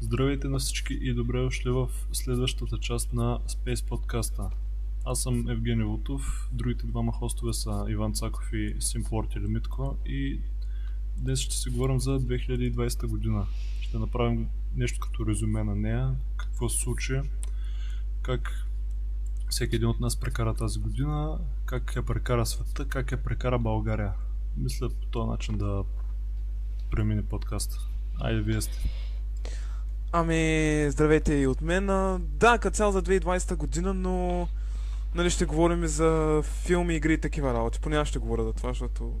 Здравейте на всички и добре дошли в следващата част на Space подкаста. Аз съм Евгений Лутов, другите двама хостове са Иван Цаков и Симплорт или Митко и днес ще си говорим за 2020 година. Ще направим нещо като резюме на нея, какво се случи, как всеки един от нас прекара тази година, как я прекара света, как я прекара България. Мисля по този начин да премине подкаста. Айде, вие сте. Ами, здравейте и от мен. Да, като цяло за 2020 година, но нали ще говорим и за филми, игри и такива работи. Поне аз ще говоря за това, защото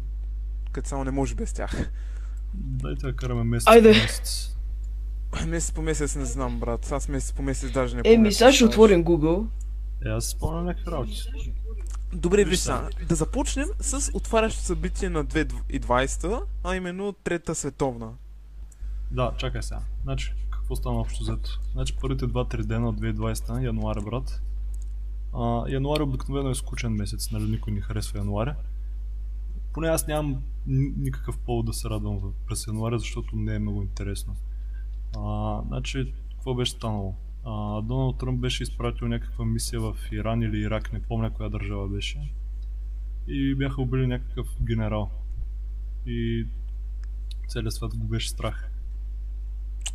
като цяло не може без тях. Дайте да караме месец Айде. по месец. Месец по месец не знам, брат. Аз месец по месец даже не помня. Еми, сега ще отворим Google. Е, аз спомням някакви работи. Добре, Виж сега. Да започнем с отварящо събитие на 2020, а именно Трета световна. Да, чакай сега. Значи, какво стана общо взето? Значи първите 2-3 дена от 2020 януари, брат. А, януари обикновено е скучен месец, нали никой не харесва януари. Поне аз нямам ни- никакъв повод да се радвам през януари, защото не е много интересно. А, значи, какво беше станало? А, Доналд Тръмп беше изпратил някаква мисия в Иран или Ирак, не помня коя държава беше. И бяха убили някакъв генерал. И целият свят го беше страх.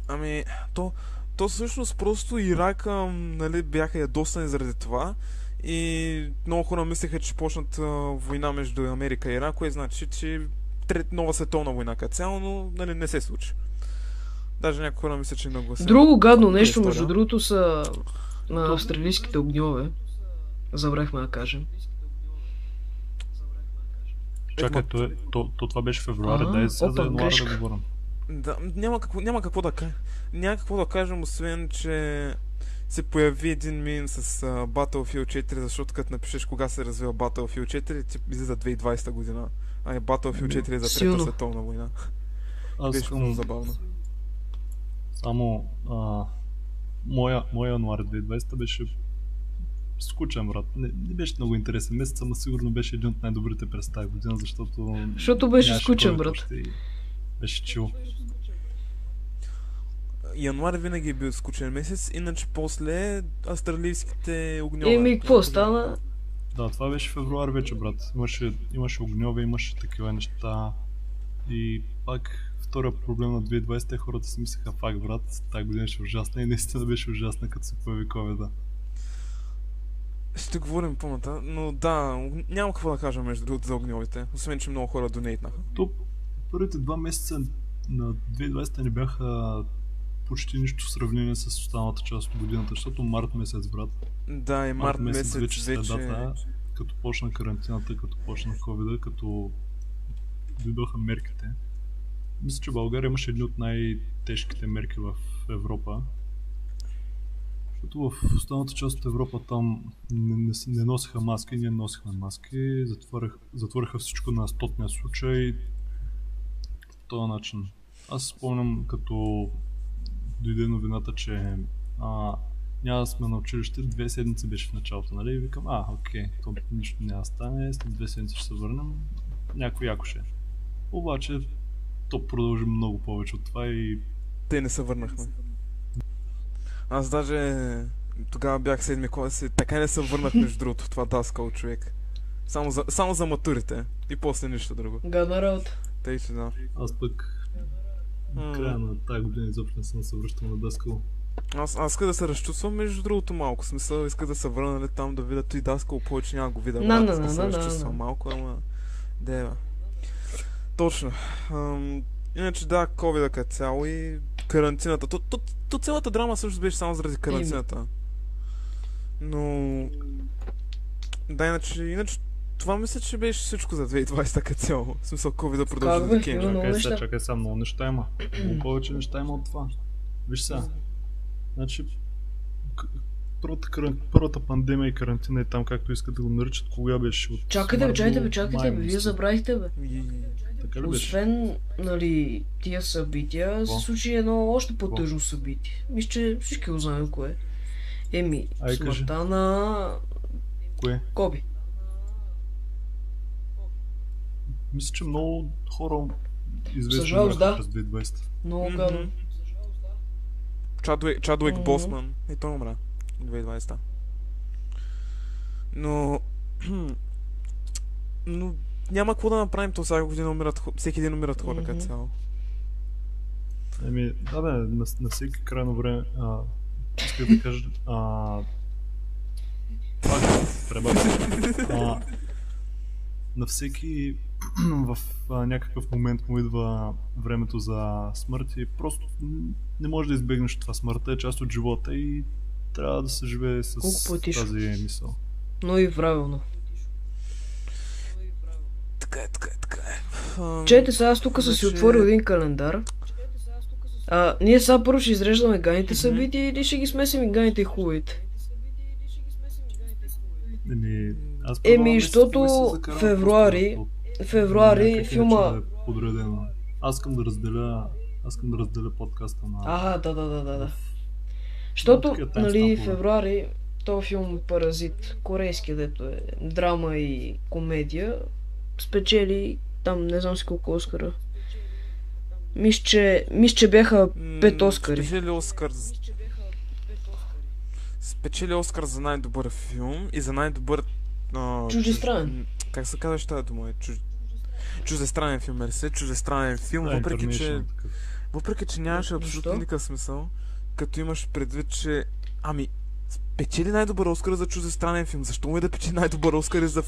Ами, то, то всъщност просто Ирак, ам, нали, бяха ядосани заради това. И много хора мислеха, че почнат а, война между Америка и Ирак, което значи, че трет нова световна война като цяло, но нали, не се случи. Даже някои хора мислят, че не се. Друго гадно нещо, история. между другото, са на австралийските огньове. Забрахме да кажем. Чакай, то, е, то, то това беше февруари, А, дай сега за грешка. да говорим. Да, няма какво, няма какво да кажа. Няма какво да кажем, освен, че се появи един мин с а, Battlefield 4, защото като напишеш кога се развива Battlefield 4, ти излиза 2020 година. А е Battlefield 4 е за Трета световна война. Аз Беше много забавно. само а, моя, моя януари 2020 беше скучен, брат. Не, не беше много интересен месец, ама сигурно беше един от най-добрите през тази година, защото... Защото беше скучен, брат. и Беше чил. Януари винаги е бил скучен месец, иначе после австралийските огньове. Еми, какво стана? Да, това беше февруари вече, брат. Имаше, имаше огньове, имаше такива неща. И пак втория проблем на 2020 е хората си мислеха, пак брат, тази година ще е ужасна и наистина беше ужасна, като се появи covid Ще говорим по-ната, но да, няма какво да кажа между другото за огньовите, освен че много хора донейтнаха. То първите два месеца на 2020 не бяха почти нищо в сравнение с останалата част от годината, защото март месец, брат. Да, и март месец вече... средата, като почна карантината, като почна covid като дойдоха мерките. Мисля, че България имаше едни от най-тежките мерки в Европа. Защото в останалата част от Европа там не, не, не носиха маски, ние носихме маски, затворих, затвориха всичко на стотния случай. Този начин. Аз спомням като дойде новината, че а, няма да сме на училище, две седмици беше в началото, нали? И викам, а, окей, то нищо няма да стане, след две седмици ще се върнем, някой яко ще. е. Обаче, то продължи много повече от това и Те не се върнахме. Аз даже тогава бях седми клас и така не се върнах между другото това даскал човек. Само за, само за матурите. И после нищо друго. Гадна работа. Тъй, че да. аз пък края на тази година изобщо не съм се връщал на Даскал. Аз, аз иска да се разчувствам между другото малко. Смисъл, иска да се върна нали, там да видя той даскал, повече няма да го видя. Иска да на, се разчувствам малко, ама... Дева. Точно. Ам, иначе да, ковида като цяло и карантината. То, то, то цялата драма също беше само заради карантината. Но... Да, иначе, иначе това мисля, че беше всичко за 2020 като цяло. В смисъл, ковида продължи Как до декември. Чакай сега, чакай сега, много неща има. Много повече неща има от това. Виж сега. Значи, първата, каран- първата пандемия и карантина е там, както искат да го наричат, кога беше? От Чакайте, бе, чакайте, бе, чакайте, бе. Вие забравихте, бе. И... Така ли беше? Освен, нали, тия събития, се случи едно още по-тъжно събитие. Мисля, че всички го знаем кое. е. Еми, Ай, смъртта на Кое? Коби. Мисля, че много хора известни жалост, бяха да. през 2020. Много Мгм. гадно. Чадуик, Чадуик Мгм. Босман. И той умря. 2020. Но... но няма какво да направим, то всяка година умират, всеки ден умират хора като Мгм. цяло. Еми, да бе, на, на всеки крайно време, а, исках да кажа, а, пак, а, на всеки в а, някакъв момент му идва времето за смърт и просто не можеш да избегнеш това. Смъртта е част от живота и трябва да се живее с тази мисъл. Но и правилно. Така е, така е, така е. Чете, сега аз тук съм си Значи- отворил един календар. А, ние сега първо ще изреждаме ганите събития или ще ги смесим и ганите и хубавите? Еми, аз Еми, защото февруари- Февруари някакъв филма... да е подредено. Аз искам да разделя, аз искам да разделя подкаста на... А, да, да, да, да, да. Защото, нали, февруари, то филм Паразит, корейски, дето е драма и комедия, спечели там не знам си колко Оскара. Мисля, че, мисля, че бяха пет Оскари. Спечели Оскар. Спечели Оскар за най-добър филм и за най-добър... а, Чуждестранен. Как се казваш тази дума? Е? Чуж... Чуждестранен филм, мерси. Чуждестранен филм, Да, въпреки че... Въпреки, че нямаше абсолютно никакъв смисъл, като имаш предвид, че... Ами, печели най-добър Оскар за чуждестранен филм. Защо му е да печели най-добър Оскар и за...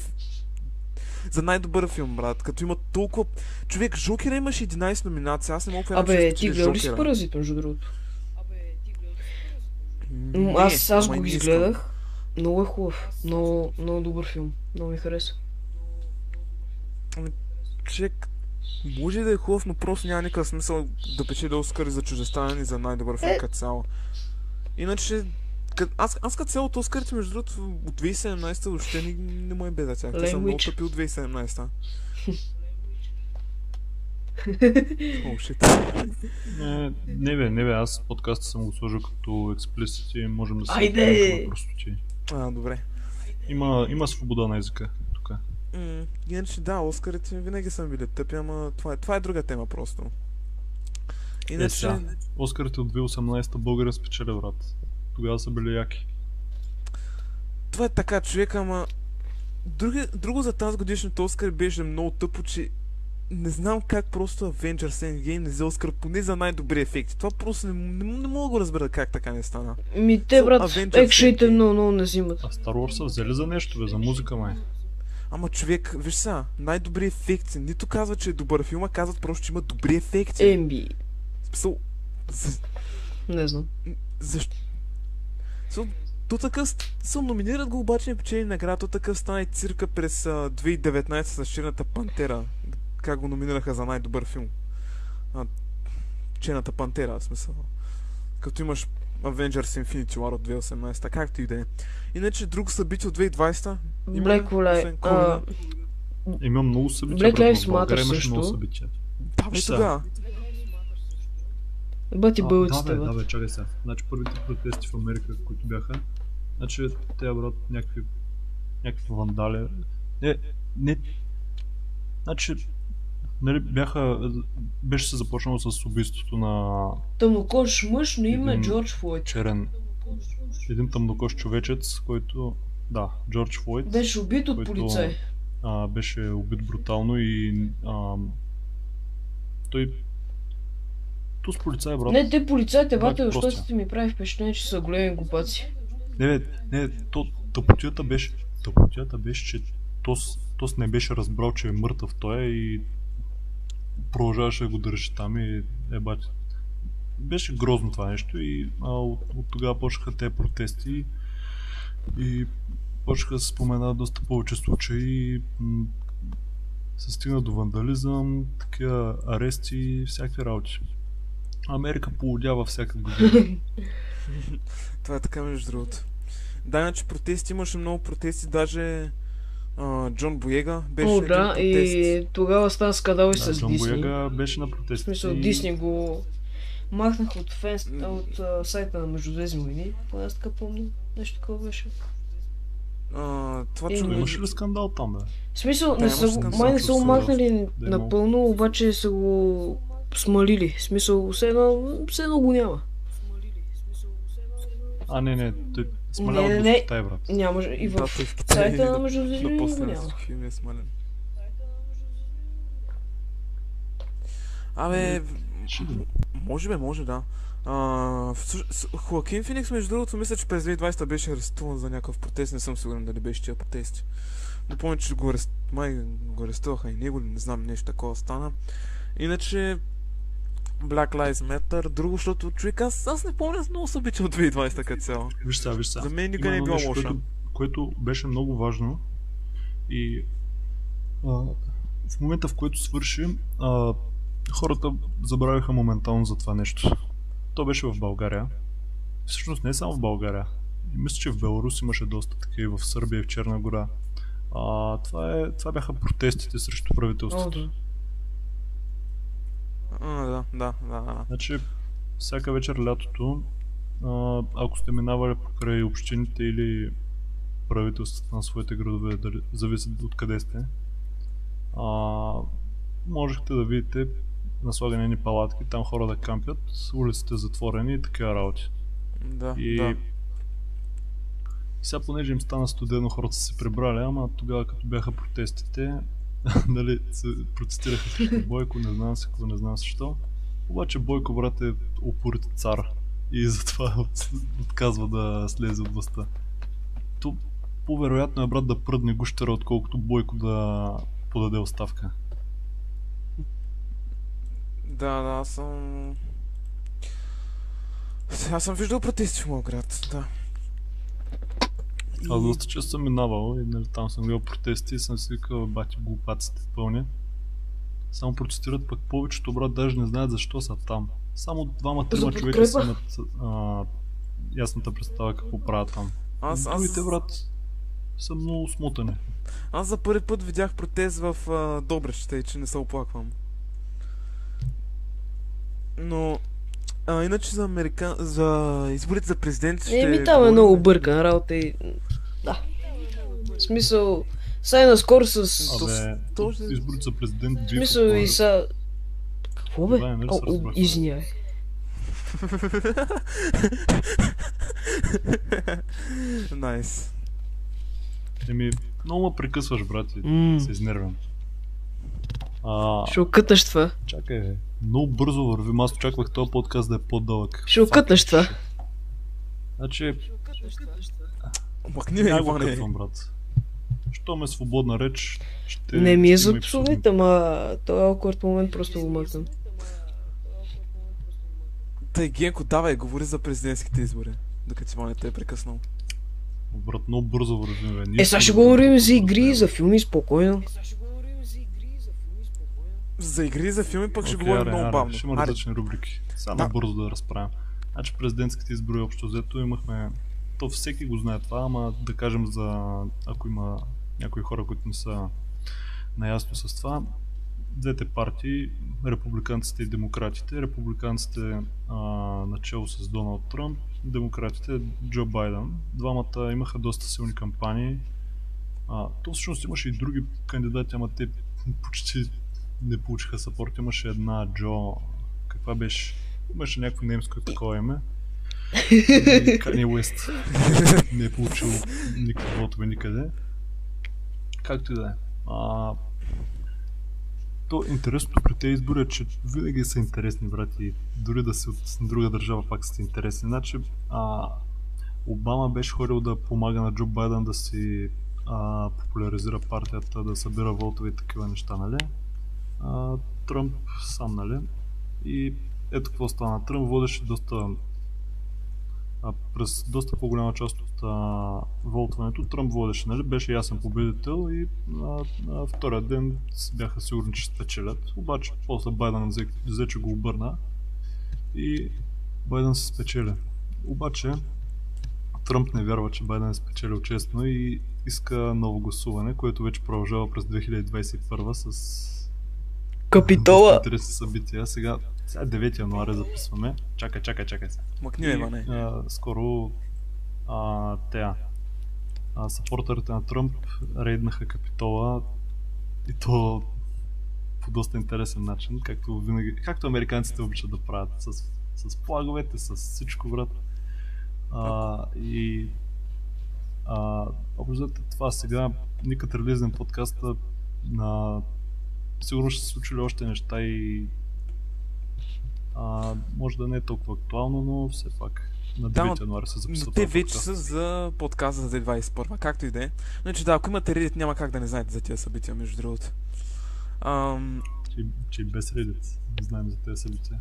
За най-добър филм, брат. Като има толкова... Човек, Жокера имаше 11 номинации. Аз не мога да Абе, ти гледал ли си. Паразит, между другото? М, М, Аз, аз ама го не искам. изгледах. Много е хубав. Много, много добър филм. Много ми хареса. Човек, може да е хубав, но просто няма никакъв смисъл да печели Оскар и за чуждестранен и за най-добър филм Е. като цяло. Иначе, кът, аз, аз като цяло от Оскарите, между другото, от 2017 въобще не, не му е беда тях. Те са много тъпи от 2017. О. Не, не бе, не бе, аз подкаста съм го сложил като експлисит и можем да се Айде! на простоти. А, добре. Има, има свобода на езика. М, иначе да, Оскарите винаги са били тъпи, ама това е, това е друга тема просто. Е, Иначе, сега, Оскарите от 2018 България спечеля, брат. Тогава са били яки. това е така, човек, ама... Други, друго за тази годишната Оскар беше много тъпо, че не знам как просто Avengers Endgame не взе Оскар поне за най-добри ефекти. Това просто не, не, не мога да го разбера как така не стана. Ми те, So, брат, екшиите Endgame. много, много не взимат. А Star Wars са взели за нещо, бе, за музика, май. Ама човек, виж сега, най-добри ефекти. Нито казва, че е добър филм, а казват просто, че има добри ефекти. Емби, смисъл, за, не знам. защо? So, то такъв, са номинират го, обаче не печели награда. То такъв стана и цирка през а, 2019 с Черната пантера. Как го номинираха за най-добър филм. А, Черната пантера, в смисъл. Като имаш Avengers Infinity War от 2018, както и да е. Иначе друго събитие от 2020. Има? Black Lives... А? Има много събития, Black Lives Matter имаше много също. събития. Да, бе, тогава. Бъти А, бълците, да, бе. да, бе, чакай сега. Значи първите протести в Америка, които бяха, значи те, брат, някакви, някакви вандали. Не, не, значи, нали, бяха, беше се започнало с убийството на Тъмнокож мъж на име Джордж Флойд. черен, един тъмнокощ човечец, който, да, Джордж Флойд, Беше убит от който- полицай. а, беше убит брутално и а, той то с полицай, брат. Не, те полицайите, Бак бате, защото простия. ми прави впечатление, че са големи глупаци. Не, бе, не, то, тъпотията беше, тъпотията беше, че Тос, Тос не беше разбрал, че е мъртъв той и продължаваше да го държи там и е бати. Беше грозно това нещо и а, от, от тогава почнаха те протести и почнаха да се споменават доста повече случаи. м, Се стигна до вандализъм, такива арести и всякакви работи. Америка полудява всяка година. Това е така между другото. Да, иначе протести имаше много протести, даже а, Джон Боега беше О, да, протест. и тогава стана скандал и Да, с Джон Дисни. Бояга беше на В протести. смисъл, и- Дисни го махнах от, фенс, от а, сайта на Междузвездни войни. Поне аз така помня. Нещо такова беше. А, това Е, че... не. Имаше ли скандал там, бе? В смисъл, Да, не са, скандал, май не са го махнали да напълно, обаче са го смалили. В смисъл, все едно, все едно го няма. А, не, не, той смалява не, до не. Китай, брат. няма и в сайта на да го после няма. филми е смален. Абе, може бе, може да. А, Хоакин Феникс, между другото, мисля, че през 2020 беше арестуван за някакъв протест. Не съм сигурен дали беше тия протести. Но помня, че го арест... май го арестуваха и него, не знам, нещо такова стана. Иначе, Black Lives Matter, друго, защото човек, аз, аз не помня, много съм обичал 2020 като цяло. Виж сега, виж сега. За мен никога не е било лоша. Което, което беше много важно и а, в момента в който свърши, а, хората забравяха моментално за това нещо. То беше в България. Всъщност не е само в България. Мисля, че в Беларус имаше доста такива, в Сърбия и в Черна гора. А, това, е, това бяха протестите срещу О, правителството. да. А, да, да, да, да. Значи, всяка вечер лятото, а, ако сте минавали покрай общините или правителствата на своите градове, дали, зависи от къде сте, а, можехте да видите наслагани ни палатки, там хора да кампят, улиците затворени и такива работи. Да, И да. сега, понеже им стана студено, хората са се прибрали, ама тогава като бяха протестите, нали, се протестираха срещу Бойко, не знам си какво, не знам си що. Обаче Бойко, брат, е упорит цар и затова от- отказва да слезе от властта. То по-вероятно е, брат, да пръдне гущера, отколкото Бойко да подаде оставка. Да, да, аз съм... Аз съм виждал протести в моят град, да. Аз доста често съм минавал и нали, там съм гледал протести и съм си викал, бати глупаците пълни. Само протестират пък повечето, брат, даже не знаят защо са там. Само двама-трима човека си имат а, ясната представа какво правят там. аз, аз, Другите, брат, са много смотани. аз за първи път видях протест в а, Добрич, тъй че не се оплаквам. Но... А, иначе за Америка... за изборите за президент ще... Еми, там е много бъркан работа и... В смисъл... Сега наскоро с... Абе, то ще- изборите за президент би смисъл и са... Какво бе? Да, О, о. Найс. Еми, много ме прекъсваш, брат, М. се изнервям. А, Ще окъташ това. чакай, бе. Много бързо вървим. Аз очаквах този подкаст да е по-дълъг. Ще окъташ това. Значи, Махни ме, Иване. брат. Що ме свободна реч, ще... Не ми е ще за и псовете, ма... Този awkward момент просто го мъкнам. Тъй, Генко, давай, говори за президентските избори. Докато Иване те е прекъснал. Брат, много бързо вървим, бе. Ние Е, сега ще говорим за игри, бе. за филми, спокойно. За игри, за филми пък ще Окей, говорим аре, много аре, бавно. Ще има Аре, различни рубрики. Само Да. бързо да разправям. Значи президентските избори общо взето имахме... То всеки го знае това, ама да кажем за... Ако има някои хора, които не са наясно с това, двете партии, републиканците и демократите. Републиканците а, начало с Доналд Тръмп, демократите Джо Байден. Двамата имаха доста силни кампании. А, то всъщност имаше и други кандидати, ама те почти не получиха сапорт. Имаше една Джо, каква беше? Имаше някакво немско такова име. Кани Уест не е получил никакви вотове никъде. Както и да е. То интересното при тези избори е, че винаги са интересни, брати. Дори да си от друга държава пак са интересни. Значи, а, Обама беше ходил да помага на Джо Байден да си а, популяризира партията, да събира волтове и такива неща, нали? А, Тръмп сам, нали? И ето какво стана. Тръмп водеше доста а, през доста по-голяма част от а, волтването Тръмп водеше, нали? Беше ясен победител и а, а, втория ден бяха сигурни, че спечелят. Обаче после Байден взе, взе, че го обърна и Байден се спечели. Обаче Тръмп не вярва, че Байден е спечелил честно и иска ново гласуване, което вече продължава през 2021 с Капитола! интересни събития. Сега, сега 9 януаря записваме. Чакай, чакай, чакай. сега. Мъкни Иване. скоро а, те, а, сапортерите на Тръмп рейднаха Капитола и то по доста интересен начин, както винаги, както американците обичат да правят с, с флаговете, с всичко, брат. А, и а, общо това сега, никът релизнем подкаста на сигурно ще се случили още неща и а, може да не е толкова актуално, но все пак на 9 Да, януари се записва те вече са за подкаста за 2021, както и да е. Значи да, ако имате Reddit, няма как да не знаете за тия събития, между другото. Ам, Че, че без Reddit не знаем за тези събития.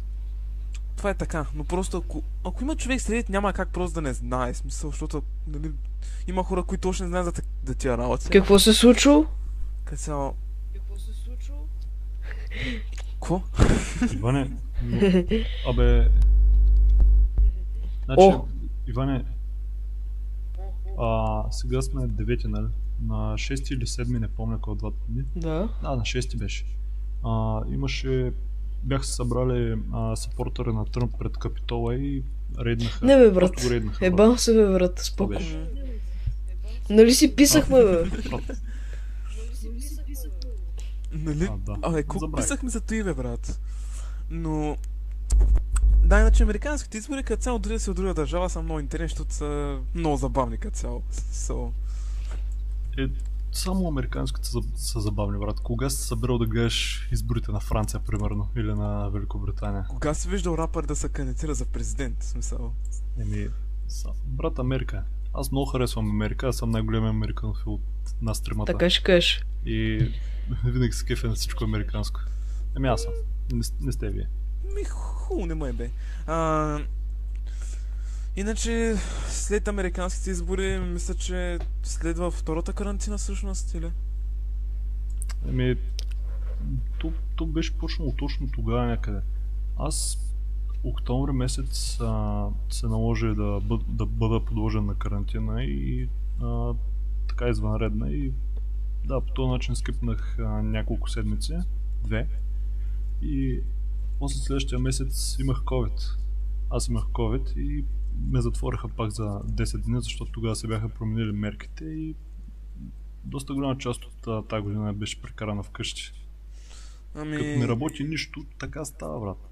това е така, но просто ако, ако има човек с Reddit, няма как просто да не знае, смисъл, защото нали, има хора, които още не знаят за, за тия работи. Какво се случило? Като цяло... Какво се случило? Ко? Иване, но, абе... Значи, О! Иване, а, сега сме 9, нали? На 6 или 7, не помня кой от двата дни. Да. Да, на 6 беше. А, имаше... Бяха се събрали а, съпортъри на Тръмп пред Капитола и рейднаха. Не бе, брат. Просто го рейднаха, брат. Се бе, брат, Това споко. беше. М, Нали си писахме, бе? Нали? А, да. Абе, колко писахме за бе, брат. Но... Да, иначе американските избори като цяло, дори да си от друга държава, са много интересни, защото са много забавни като цяло. So, Е, само американските са, са забавни, брат. Кога си се събрал да гледаш изборите на Франция, примерно, или на Великобритания? кога си виждал рапър да се кандидатира за президент? В Смисъл. Еми, са, брат Америка. Аз много харесвам Америка, аз съм най-големия американофил от нас тримата. Така ще кажеш. И винаги се кефя на всичко американско. Еми аз съм. Не, не сте вие. Ми, хубаво не ме бе. А, иначе, след американските избори, мисля, че следва втората карантина всъщност, или? Еми, то, то беше почнало точно тогава някъде. Аз октомври месец а, се наложи да, бъд, да бъда подложен на карантина и а, така извънредна и да, по този начин скипнах а, няколко седмици, две и после следващия месец имах COVID. Аз имах COVID и ме затвориха пак за 10 дни, защото тогава се бяха променили мерките и доста голяма част от тази година беше прекарана вкъщи. Ами... Като не работи нищо, така става, брат.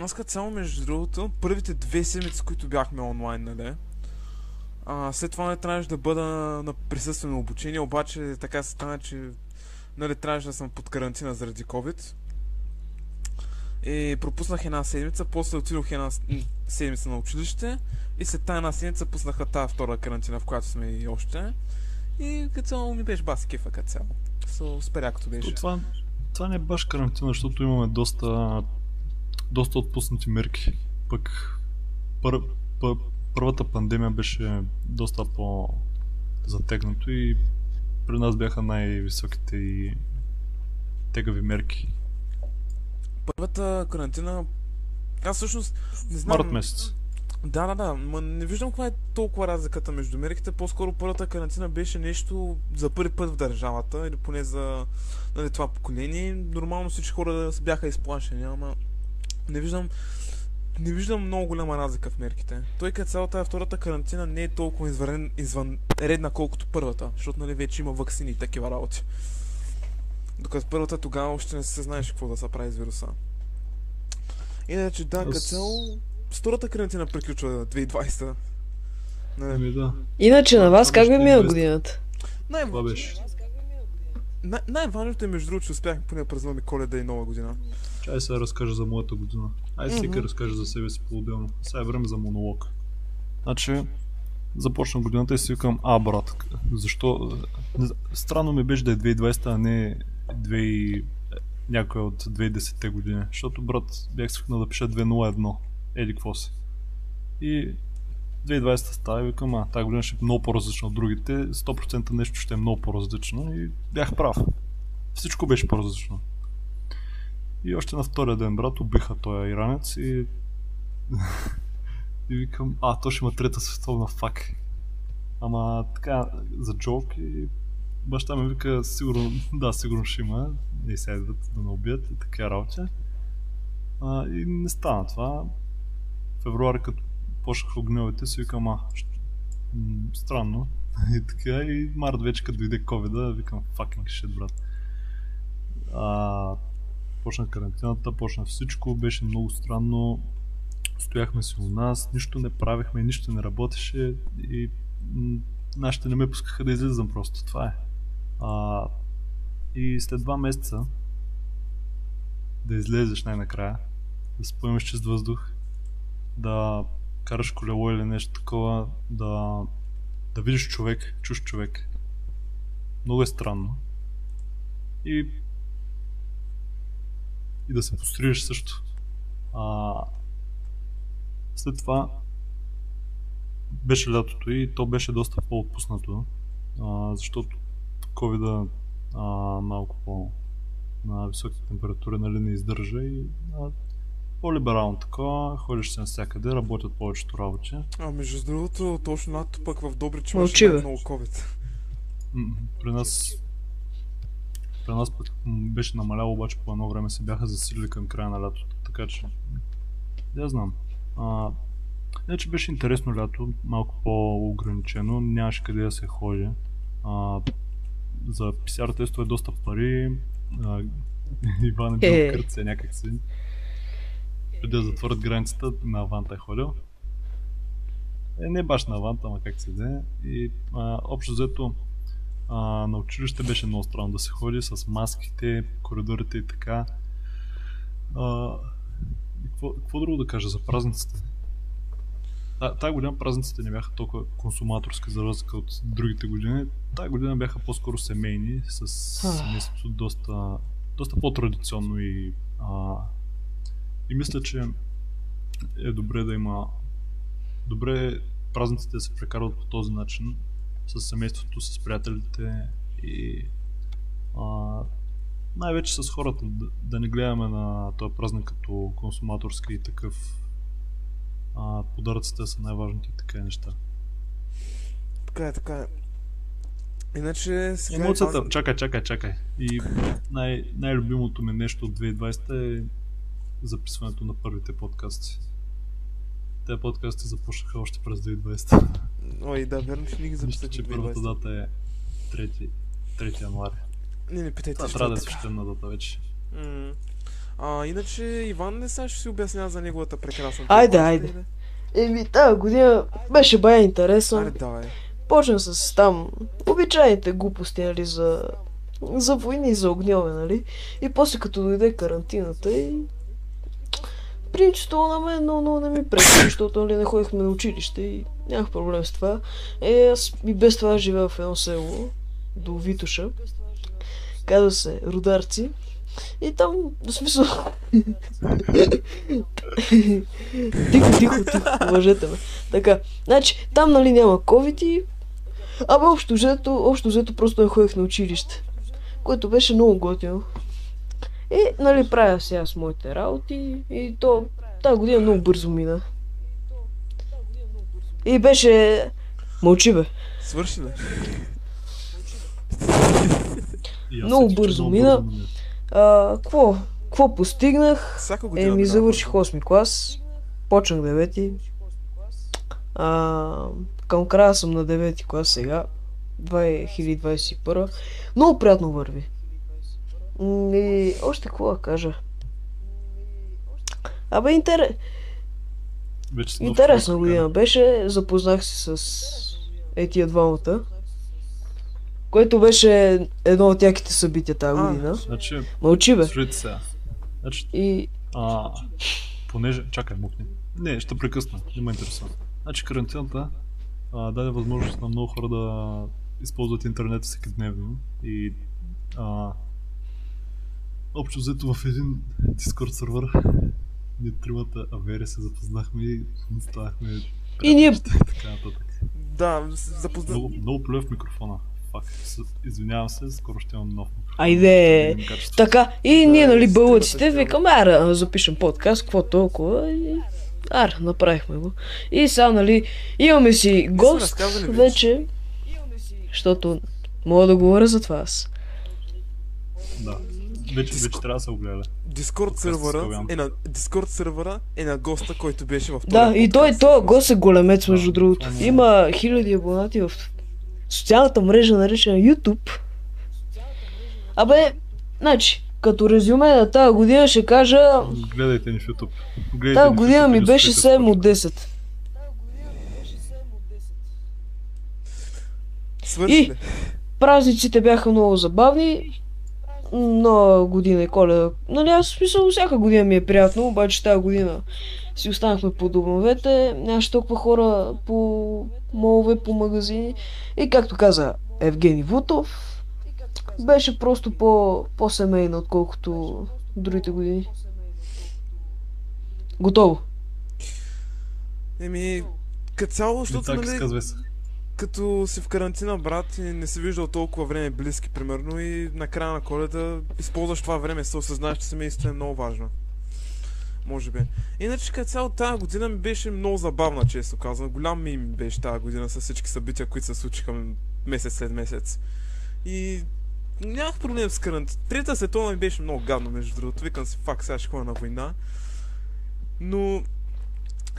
Аз като цяло, между другото, първите две седмици, които бяхме онлайн, нали? А, след това не трябваше да бъда на присъствено обучение, обаче така се стана, че нали, трябваше да съм под карантина заради COVID. И пропуснах една седмица, после отидох една седмица на училище и след тази една седмица пуснаха тази втора карантина, в която сме и още. И като цяло ми беше баси кефа като цяло. So, супер якото беше. То, това, това не е баш карантина, защото имаме доста, доста отпуснати мерки. Пък пър, пър, първата пандемия беше доста по-затегнато и при нас бяха най-високите и тегави мерки. Първата карантина... Аз всъщност не знам... Март месец. Да, да, да. Ма не виждам каква е толкова разликата между мерките. По-скоро първата карантина беше нещо за първи път в държавата, или поне за нали, това поколение. Нормално всички хора бяха изплашени, ама не виждам не виждам много голяма разлика в мерките. Той като цялата е втората карантина не е толкова извън, извънредна, колкото първата, защото нали вече има ваксини и такива работи. Докато първата тогава още не се знаеше какво да се прави с вируса. Иначе да, като Аз- цяло втората карантина приключва 2020. Нали, Ами да, Иначе на вас как ви мина 20. годината? най- това беше. най- най-важното е между другото, че успяхме поне да празнуваме коледа и нова година. Чай сега разкажа за моята година. Ай всеки разкаже за себе си по-отделно. Сега е време за монолог. Значи, започна годината и си викам, а брат, защо... Странно ми беше да е 2020, а не 2... някой от 2010-те години. Защото, брат, бях свикнал да пиша 201. Еди какво си. И 2020 става и викам, а тази година ще е много по-различна от другите. 100% нещо ще е много по-различно и бях прав. Всичко беше по-различно. И още на втория ден, брат, убиха този иранец и... и викам, а, то ще има трета световна, фак. Ама така, за джок и баща ми вика, сигурно, да, сигурно ще има, и сега идват да ме убият и така работи. А, и не стана това. Февруари, като почнаха огневете, си викам, а, странно. И така, и март вече, като дойде ковида, викам, fucking shit, брат. А, почна карантината, почна всичко, беше много странно. стояхме си у нас, нищо не правихме, нищо не работеше и нашите не ме пускаха да излизам просто. Това е. А, и след два месеца да излезеш най-накрая, да се поемеш чист въздух, да караш колело или нещо такова, да, да видиш човек, чуж човек. Много е странно. И, и да се пострижеш също. А, след това беше лятото и то беше доста по-отпуснато, а, защото covid а, малко по на високи температури нали, не издържа и а, по-либерално такова, ходиш се навсякъде, работят повечето работи. А между другото, точно лято пък в Добрич имаше много COVID. При нас при нас пък беше намаляло, обаче по едно време се бяха засилили към края на лятото, така че я знам. А, иначе беше интересно лято, малко по-ограничено, нямаше къде да се ходи. А, за PCR тестове доста пари. А, Иван е бил Е. в Гърция някакси. Преди да затворят границата, на Аванта е ходил. Е, не баш на Аванта, ама как се даде. И а, общо взето а, на училище беше много странно да се ходи с маските, коридорите и така. А, и какво, какво друго да кажа за празниците? Та, тая година празниците не бяха толкова консуматорски за разлика от другите години. Тая година бяха по-скоро семейни, с семейството доста, доста по-традиционно и, а, и мисля, че е добре да има добре празниците да се прекарват по този начин с семейството, с приятелите и а, най-вече с хората, да, да не гледаме на този празник като консуматорски и такъв а, подаръците са най-важните така неща. Така е, така е. Иначе сега... Емоцията, Иван- чакай, чакай, чакай. И най- най-любимото ми нещо от 2020 е записването на първите подкасти. Те подкасти започнаха още през 2020. Ой, да, верно, че ги Мисля, записах че първата 2020. дата е 3, 3 януари. Не, не питайте, Това трябва да е свещена дата вече. М. А, иначе Иван не сега ще си обяснява за неговата прекрасна Айде, айде. Еми, тази година беше бая интересно. Айде, давай. Почна с там обичайните глупости, нали, за, за войни и за огньове, нали. И после като дойде карантината и... Принципто на мен много, много не ми пречи, защото нали, не ходихме на училище и нямах проблем с това. Е, аз и без това живея в едно село, до Витуша. Казва се Рударци. И там, в смисъл... тихо, тихо, тихо, уважете ме. Така, значи, там нали няма COVID и... Абе, общо взето, общо взето просто не ходих на училище. Което беше много готино. И, нали, правя сега с моите работи и то тази година много бързо мина. И беше... Мълчи бе. Свърши ли? Много бързо мина. А, какво? Какво постигнах? Еми, завърших бързо. 8 клас. Почнах 9. А, към края съм на 9 клас сега. 2021. Много приятно върви. И още какво да кажа? Абе, интер... Вече си нов интересна година беше. Запознах се с е тия двамата. Което беше едно от яките събития тази А. година. Значи, Мълчи бе. сега. Значи, И а, понеже... Чакай, мукни. Не, ще прекъсна. Не ме интересува. Значи, карантината а, даде възможност на много хора да използват интернет всеки дневно и а, общо взето в един Discord сервер ние тримата авери се запознахме и станахме И ние- така нататък. Да, запозна... Много, много плюе в микрофона. Фак. Извинявам се, скоро ще имам нов микрофон. Айде. Така, и Да, ние, нали, с бълъците, викаме, ара, запишем подкаст, какво толкова, и... Ара, направихме го. И сега, нали, имаме си гост вече, защото мога да говоря за това аз. Да. Вече, вече трябва да се огледа. Дискорд сервера е на Дискорд сервера е на госта, който беше в Да, и той, той гост е големец, между Да, другото. е. Има хиляди абонати в социалната мрежа, наречена YouTube. Абе, значи, като резюме на тази година ще кажа, Гледайте ни в YouTube. Гледайте тази година ми беше слушайте 7 от 10. Свърши И-? Празниците бяха много забавни. Нова година и коледа. Нали, аз смисъл всяка година ми е приятно, обаче тази година си останахме по домовете, нямаше толкова хора по молове, по магазини. И както каза Евгений Вутов, беше просто по, по-семейно, отколкото другите години. Готово. Еми, като цяло, защото, Така нали. Като си в карантина, брат, и не си виждал толкова време близки, примерно, и на края на коледа използваш това време, се осъзнаеш, че семейството е много важно. Може би. Иначе като цяло тази година ми беше много забавна, често казвам. Голям ми беше тази година с всички събития, които се случиха месец след месец. И нямах проблем с карантина. Трета световна ми беше много гадно, между другото. Викам си, фак, сега ще ходя на война. Но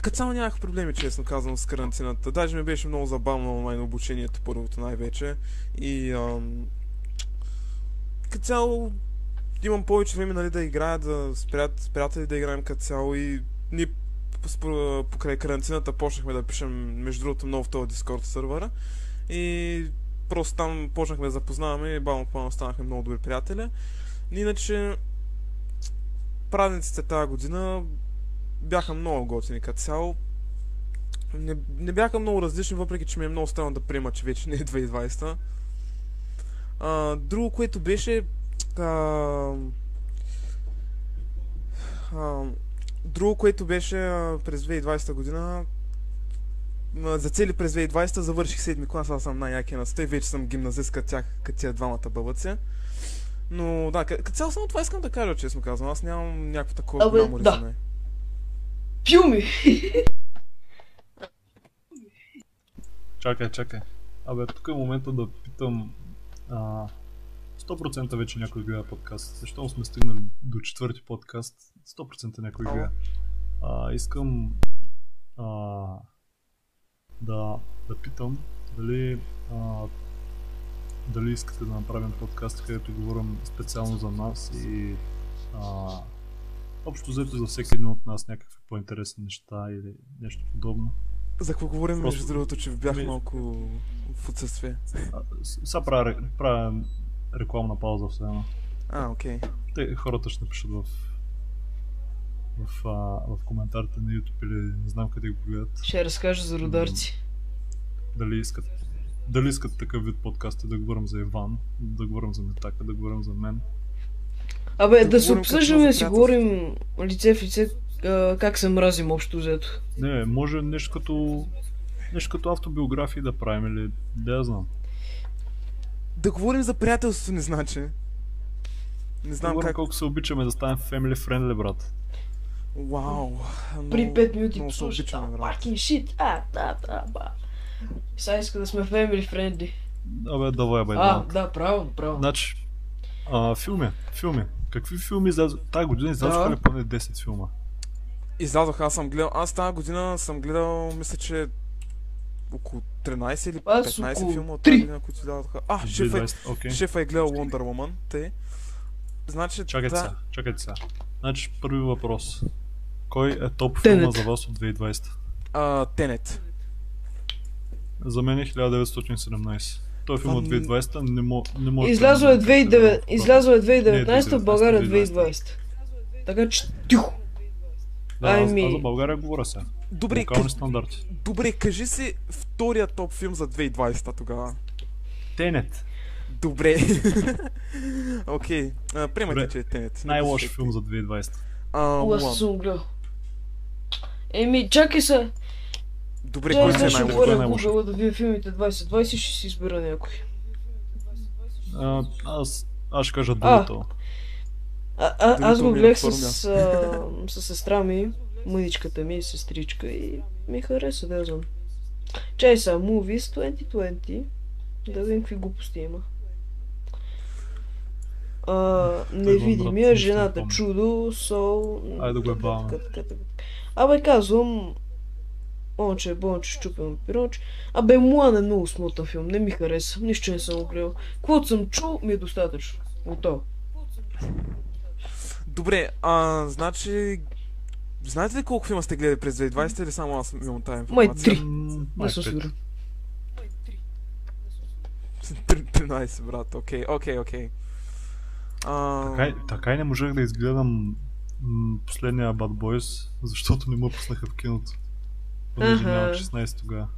като цяло нямах проблеми, честно казвам, с карантината. Даже ми беше много забавно онлайн обучението, първото най-вече. И ам, като цяло имам повече време нали, да играя, да с, прият, с приятели да играем като цяло и ние покрай карантината почнахме да пишем, между другото, много в този Discord сървъра. И просто там почнахме да запознаваме и бавно по станахме много добри приятели. Иначе празниците тази година бяха много готини като цяло. Не, не бяха много различни, въпреки че ми е много странно да приема, че вече не е 2020. А, друго, което беше... А, а, друго, което беше през 2020 година, за цели през 2020 завърших седми клас, аз съм най-якия на сте, вече съм гимназист като тях, като тия двамата бъбъци. Но да, като цяло само това искам да кажа, честно казвам. Аз нямам някакво такова Абе, голямо да. резюме. Филми! Чакай, чакай. Абе, тук е момента да питам... А, 100% вече някой гледа подкаст. Защо сме стигнали до четвърти подкаст? 100% някой гледа. А, искам а, да, да питам дали, а, дали искате да направим подкаст, където говорим специално за нас и а, общо взето за всеки един от нас някакви по-интересни неща или нещо подобно. За какво говорим, Просто- между другото, че бях Ми- малко в отсъствие. Сега правя, правя рекламна пауза все едно. А, окей. Те хората ще напишат в, в, а, в коментарите на YouTube или не знам къде го гледат. Ще разкажа за рударци. Дали искат, дали искат такъв вид подкасти, да говорим за Иван, да говорим за Метака, да говорим за мен. Абе, Да да се обсъждаме, да си приятелство. говорим лице в лице а, как се мразим общо взето. Не, може нещо като, нещо като автобиографии да правим или да я знам. Да говорим за приятелството не значи. Не знам говорим как... колко се обичаме да станем family friendly, брат. Вау. При много- 5 минути много се слушай, обичаме, а, fucking shit, а, да, да, ба. Сега иска да сме family friendly. Абе, давай, бе, А, да, право, право. Значи, а, филми, филми. Какви филми излязоха? Тази година излязоха Да. ли поне 10 филма? Излязох, аз съм гледал... Аз тази година съм гледал, мисля, че около 13 или Аз 15 около филма от тази година, които излязоха. А, шефа, е, 2020, окей. шефа е гледал Wonder Woman, те. Значи, Чакайте да, сега, чакайте сега. Значи, първи въпрос. Кой е топ Тенет. филма за вас от 2020? а, Тенет. За мен е 1917. Той филм от н- 2020 не, мо, не може Излязло е 2009, излязло е 2019, Не, в България 2020. 2020. Така че тихо. Да, аз, Ами- аз за България говоря сега. Добре, Локални къ... стандарти. Добре, кажи си втория топ филм за 2020 тогава. Тенет. Добре. Окей. А, Приемайте, че е Тенет. Не Най-лош филм за 2020. А, Мулан. съм гледал. Еми, чакай се. Добре, Чакай кой сега е ще е отворя? Google да видя филмите 2020 и ще си избера някой. А, аз, аз ще кажа другото. А, а, аз го Дори гледах е с, а, с сестра ми, мъничката ми, сестричка и ми хареса, да знам. Чай са, Movies 2020, да видим какви глупости има. А, невидимия, не жената чудо, сол... Айде да го ебаваме. Абе казвам, Онче, бонче, щупен пиронч. Абе, Муан е много смотан филм, не ми хареса, нищо не съм го гледал. Каквото съм чул, ми е достатъчно. Готово. Добре, а, значи... Знаете ли колко филма сте гледали през 2020 или само аз имам тази Май информация? три. М, Не май съм сигурен. 13, брат, окей, окей, окей. Така, и- не можех да изгледам последния Bad Boys, защото не му пуснаха в киното. Понеже нямах 16 тогава.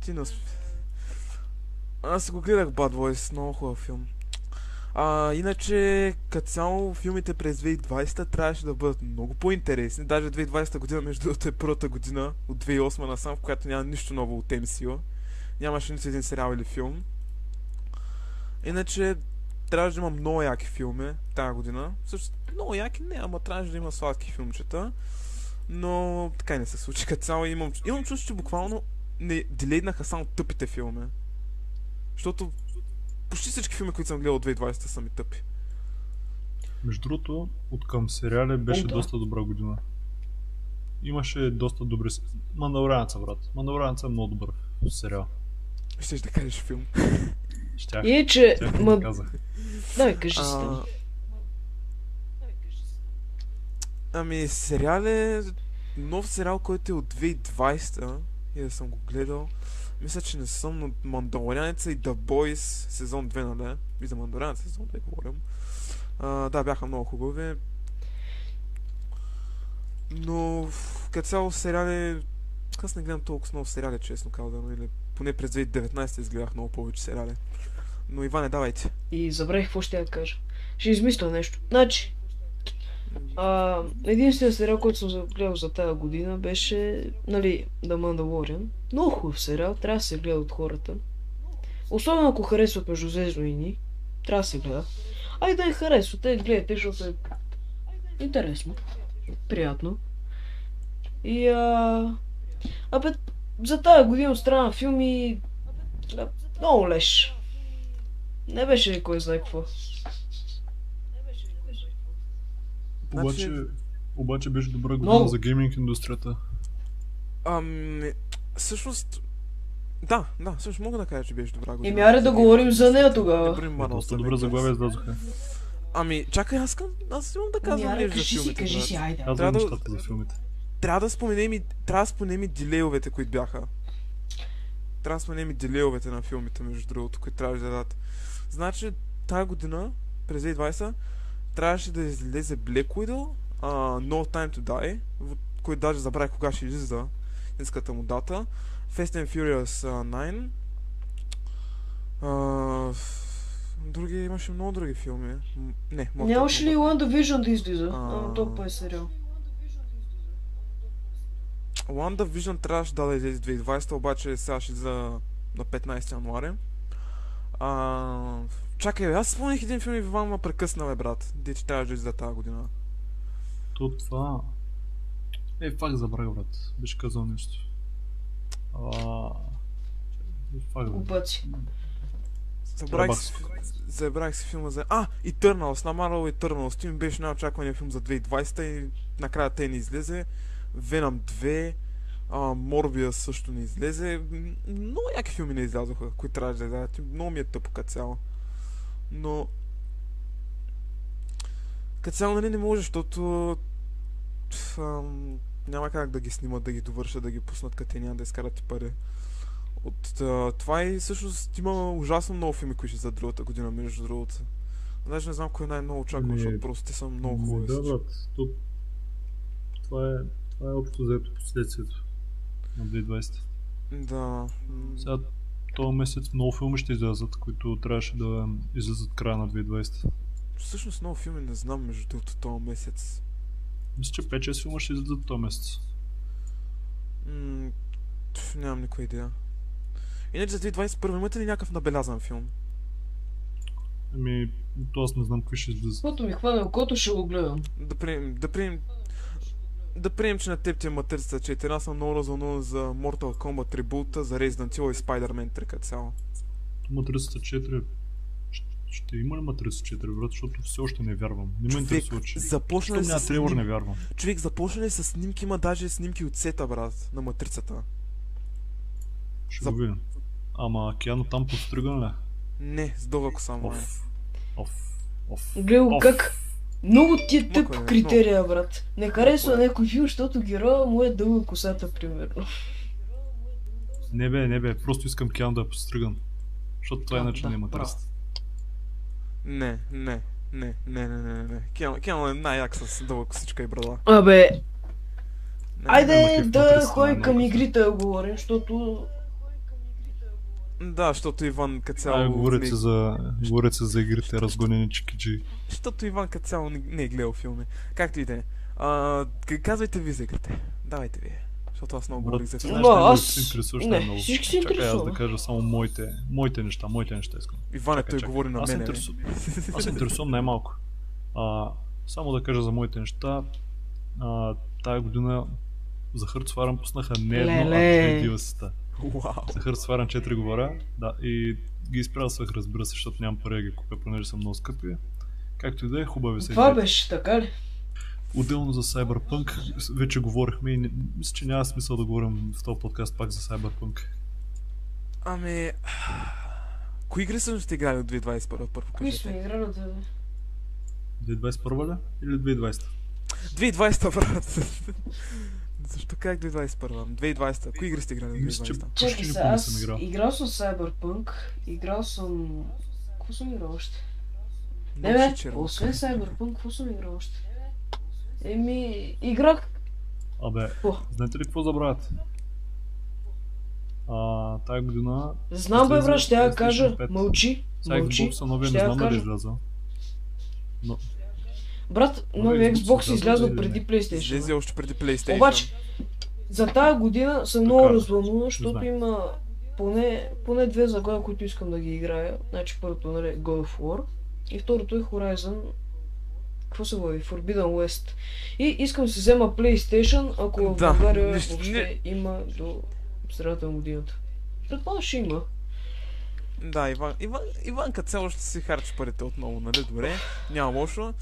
Ти нас... Аз си го гледах Bad Boys, много хубав филм. А, иначе, като цяло, филмите през 2020 трябваше да бъдат много по-интересни. Даже 2020 година, между другото, е първата година от 2008 насам, в която няма нищо ново от MCU. Нямаше нито един сериал или филм. Иначе, трябваше да има много яки филми тази година. Също много яки не, ама трябваше да има сладки филмчета. Но така и не се случи. Като цяло имам, имам чувство, че буквално не делейднаха само тъпите филми. Защото почти всички филми, които съм гледал от 2020 са ми тъпи. Между другото, от към сериали беше О, да. доста добра година. Имаше доста добри... Мандалоранеца, брат. Мандалоранеца е много добър сериал. Ще да кажеш филм. Щях. И е, че... Щях да Ма... Дай, кажи си. А... Ами, сериал е нов сериал, който е от 2020 и да съм го гледал. Мисля, че не съм, но Мандалорянеца и The Boys сезон 2, нали? И за Мандалорянеца сезон 2 говорим. А, да, бяха много хубави. Но като цяло сериали... Аз не гледам толкова много сериали, честно казано. Или поне през 2019 изгледах много повече сериали. Но Иване, давайте. И забравих какво ще я кажа. Ще измисля нещо. Значи, а, единственият сериал, който съм гледал за тази година беше, нали, The Mandalorian. Много хубав сериал, трябва да се гледа от хората. Особено ако харесват Междузвездно войни, трябва да се гледа. А и да не харесвате, гледайте, защото е интересно, приятно. И а... Абе, за тази година от страна на филми... Много леш. Не беше кой знае какво. Обаче, Значи- обаче беше добра година Много. за гейминг индустрията. Ами, всъщност... Да, да, всъщност мога да кажа, че беше добра година. Еми, аре да говорим за нея тогава. Добри Marvel Доста Games. заглавия издадоха. Ами, чакай, аз, искам, аз имам да казвам Ами, аре, нещо за кажи си, филмите. кажи си, айде. Трябва да- нещата за филмите. Трябва да споменем и, трябва да споменем и дилеовете, които бяха. Трябва да споменем и дилеовете на филмите, между другото, които трябваше да дадат. Значи, тази година, през 2020, трябваше да излезе Black Widow, uh, No Time to Die, който даже забравих кога ще излиза, иската му дата. Fast and Furious uh, 9. Uh, други, имаше много други филми. Не, Mortal Нямаше ли Kombat. WandaVision да излиза? Ама то па е сериал. WandaVision трябваше да излезе 2020, обаче сега ще за на 15 януари. А, чакай, бе, аз спомних един филм и Виван ме прекъсна, бе, брат. Де че трябваше да излезе тази година. То това... Е, пак забравя, брат. Беше казал нещо. А... Е. Забравих Трабах си, се. забравих си филма за... А, Eternals, на Marvel Eternals. Той ми беше най-очаквания филм за 2020 и накрая те не излезе. Venom 2, а, Morbius също не излезе. Много яки филми не излязоха, които трябваше да излязат. Много ми е тъпо като цяло. Но... Като цяло нали не може, защото... ам, няма как да ги снимат, да ги довършат, да ги пуснат, като няма да изкарат и пари. От а, това и всъщност има ужасно много филми, които за другата година, между другото. Даже не знам кой най-много очаквам, Ами, защото просто те са много хубави. Да, брат. То... Това е, това е общо взето последствието на 2020. Да. Сега този месец много филми ще излязат, които трябваше да излязат края на 2020. Всъщност много филми не знам между другото този месец. Мисля, че 5-6 филма ще излязат този месец. М, пф, нямам никаква идея. Иначе за 2021 имате ли някакъв набелязан филм? Ами, то аз не знам какви ще излизат. Каквото ми хване окото, ще го гледам. Да приемем, да приемем, да приемем, че на теб ти е матрицата 4. Аз съм много развълнуван за Mortal Kombat трибута, за Resident Evil и Spider-Man 3 като цяло. Матрицата 4 ще, има ли Матрица 4, брат? Защото все още не вярвам. Не ме Човек, интересува, че... започна ли с трейлър, сним... не вярвам. Човек, започна ли с снимки, има даже снимки от сета, брат, на матрицата. Ще За- го видим. Ама Киано там подстриган ли? Не, с дълга коса му е. Оф. Оф. Оф. Оф. как, Много ти е тъп Мъка е, критерия, брат. Не харесва Мъка е. някой филм, защото героя му е дълга косата, примерно. Не бе, не бе, просто искам Киан да е постриган. Защото това иначе да, няма търст. Не, не, не, не, не, не, не. Киан, Киан е най-як с дълга косичка и брада. Абе, Не, айде да е към много игрите да говорим, защото... Да, защото Иван като Ай, цяло... говорите не- за, говорите за игрите, разгонени чикиджи. Защото Иван като цяло не, не е гледал филми. Както и да е. А, Казвайте ви за игрите. Давайте вие. Защото аз много говорих за филми. най-много аз- се интересуваш не, най-много. всички се Чакай аз да кажа само моите, моите неща, моите неща искам. Иване, Чакай, той чакай. говори на аз се мене. бе. интересувам, аз се интересувам най-малко. А, само да кажа за моите неща. А, тая година за Хърцваран пуснаха не едно, а две DLC-та. Вау. За Хърцваран 4 говоря, да, и ги изпрасвах, разбира се, защото нямам пари да ги купя, понеже са много скъпи. Както и да е, хубави са. Това беше, така ли? Отделно за Cyberpunk, вече говорихме и не, мисля, че няма смисъл да говорим в този подкаст пак за Cyberpunk. Ами... Кои игри са сте играли от 2021 първо? Кои сме играли да... 2021 ли? Или 2020? 2020 брат. Защо как 2021? 2020. Кои игри сте играли че 2020? Чакай почти се, никога не аз съм играл. играл съм Cyberpunk, играл съм... Какво съм играл още? Не Много бе, освен Cyberpunk, какво съм играл още? Еми, играх... Абе, О, знаете ли какво забравяте? А, тая година знам бе, брат, ще я кажа. 5. Мълчи, мълчи. Xbox новия не знам дали е излязъл. Но, Брат, Новия новия Xbox не? преди PlayStation. Излезе още преди PlayStation. Обаче, за тая година съм много развълнуван, защото има поне, поне две заглавия, които искам да ги играя. Значи първото нали, е God of War и второто е Horizon какво се води? Forbidden West. И искам да си взема PlayStation, ако в Да, България нищо- въобще има до средата на годината. Предполагам, ще има. Да, Иван, Иван, Иван като цяло ще си харчи парите отново, нали? Добре, няма лошо.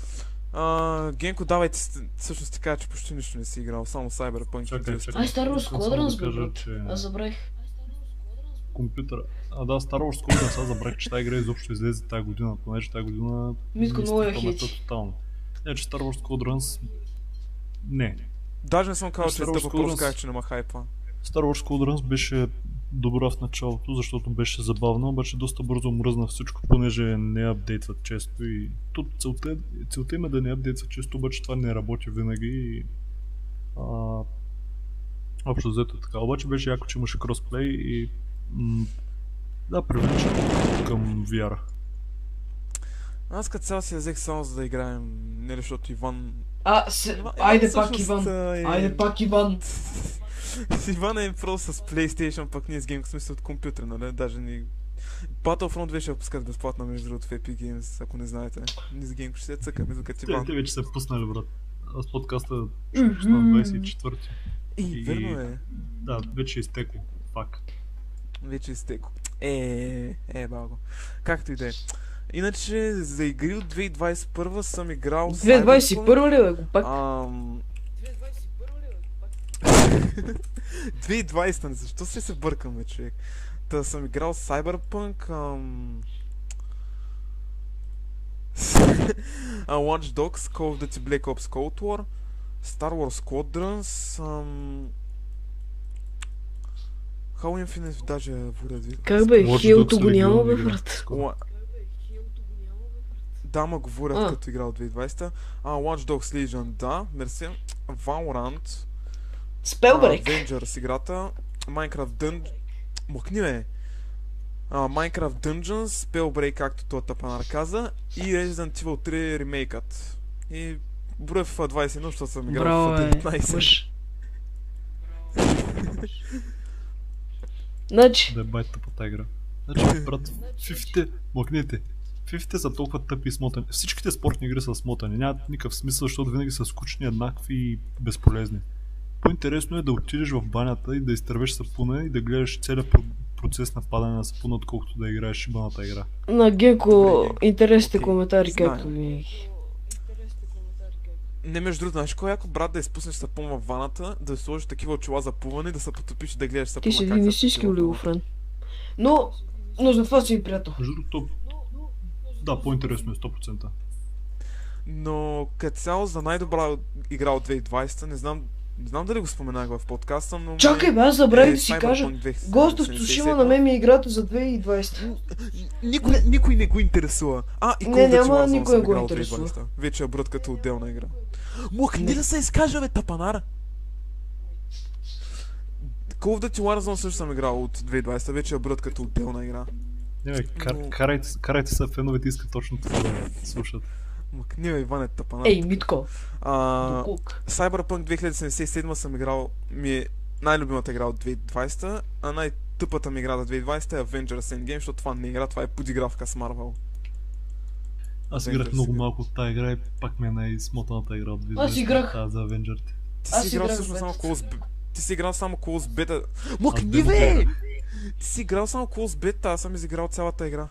А, Генко, давайте, всъщност ти кажа, че почти нищо не си играл, само Cyberpunk. Чакай, чакай. Ай, Star Wars Squadrons, да кажа, че Аз забравих. компютъра... А да, Star Wars Squadrons, аз забравих, че тази игра изобщо излезе тази година, понеже тази година... Митко, ми много паметта хейти. Тотално. Не, че Star Wars Squadrons... Не. Даже не съм казал, че Star е Wars Squadrons- казах, че няма хайпа. Star Wars Squadrons беше добра в началото, защото беше забавна, обаче доста бързо мръзна всичко, понеже не апдейтват често и тут целта, целта им е да не апдейтват често, обаче това не работи винаги и а, общо взето е така. Обаче беше яко, че имаше кросплей и м- да, привлича към VR. Аз като цяло си взех само за да играем, не защото Иван... А, се... Иван- айде пак Иван. а, е- Айде пак Иван. Иван е просто с PlayStation, пък ние с Game, в смисъл от компютър, нали? Даже ни... Battlefront я пускат безплатно между другото в Epic Games, ако не знаете. Ние с Game ще се цъкаме, докато Те, Иван. те вече са пуснали, брат. Аз подкаста ще пусна на 24 И, и- верно е. Да, вече е изтекло. Пак. Вече изтеко. Е, е, балко. Както и да е. Иначе за игри от 2021 съм играл 2021 ли бе, пак? Ам... 2020, защо се се бъркаме, човек? Та съм играл Cyberpunk, ам... Watch Dogs, Call of Duty Black Ops Cold War, Star Wars Squadrons, ам... Halo Infinite даже вода ви. Как бе, Хилто го няма бе, брат. Да, ма говорят А. като играл 2020. А, Watch Dogs Legion, да, мерси. Valorant, Спелбрек. Avengers играта, Minecraft Dungeons... Мокни ме! А, Minecraft Dungeons, Spellbreak, както този тъпанар каза, и Resident Evil 3 ремейкът. И броя в 21, защото съм играл Браво, в бе. 19. Мъж. Значи, Да е байта по тази игра. Значи, брат, фифите, мъкнете. Фифите са толкова тъпи и смотани. Всичките спортни игри са смотани. Нямат никакъв смисъл, защото винаги са скучни, еднакви и безполезни. По-интересно е да отидеш в банята и да изтървеш сапуна и да гледаш целият про- процес на падане на сапуна, отколкото да играеш шибаната игра. на Геко интересните коментари, както винаги. Не, между другото, знаеш кой е яко брат да изпуснеш сапун в ваната, да сложиш такива очила за плуване, да се потопиш и да гледаш сапуна Ти истински потопи във олигофрен. Но, но за това си ми приятел. Между другото, да, по-интересно е 100%. Но като цяло за най-добра игра от 2020, не знам, не знам дали го споменах в подкаста, но... Чакай бе, аз е забравих да си кажа. 2077. Ghost of Tsushima на мен ми е играта за 2020. Никой, никой не го интересува. А, и Не, няма никой съм го играл от интересува. 2020. Вече я брат като отделна игра. Не да се изкажа, бе, тапанара! Call of Duty Warzone също съм играл от 2020, вече я брат като отделна игра. Не, бе, кар, Но- карайте, карайте се, феновете искат точно това да слушат. Бе, Иване, тапанара. Ей, Митко, а. Cyberpunk 2077 съм играл, ми е най-любимата игра от 2020, а най-тъпата ми игра за 2020 е Avengers Endgame, защото това не е игра, това е подигравка с Marvel. Аз Avengers играх много малко от тази игра и пак ми е най-смотаната игра от 2020. Аз играх. Тази за Avengers. Ти Аз си играл всъщност само of Ти си играл само of Beta. Демо бе! Ти си играл само of Beta, аз съм изиграл цялата игра.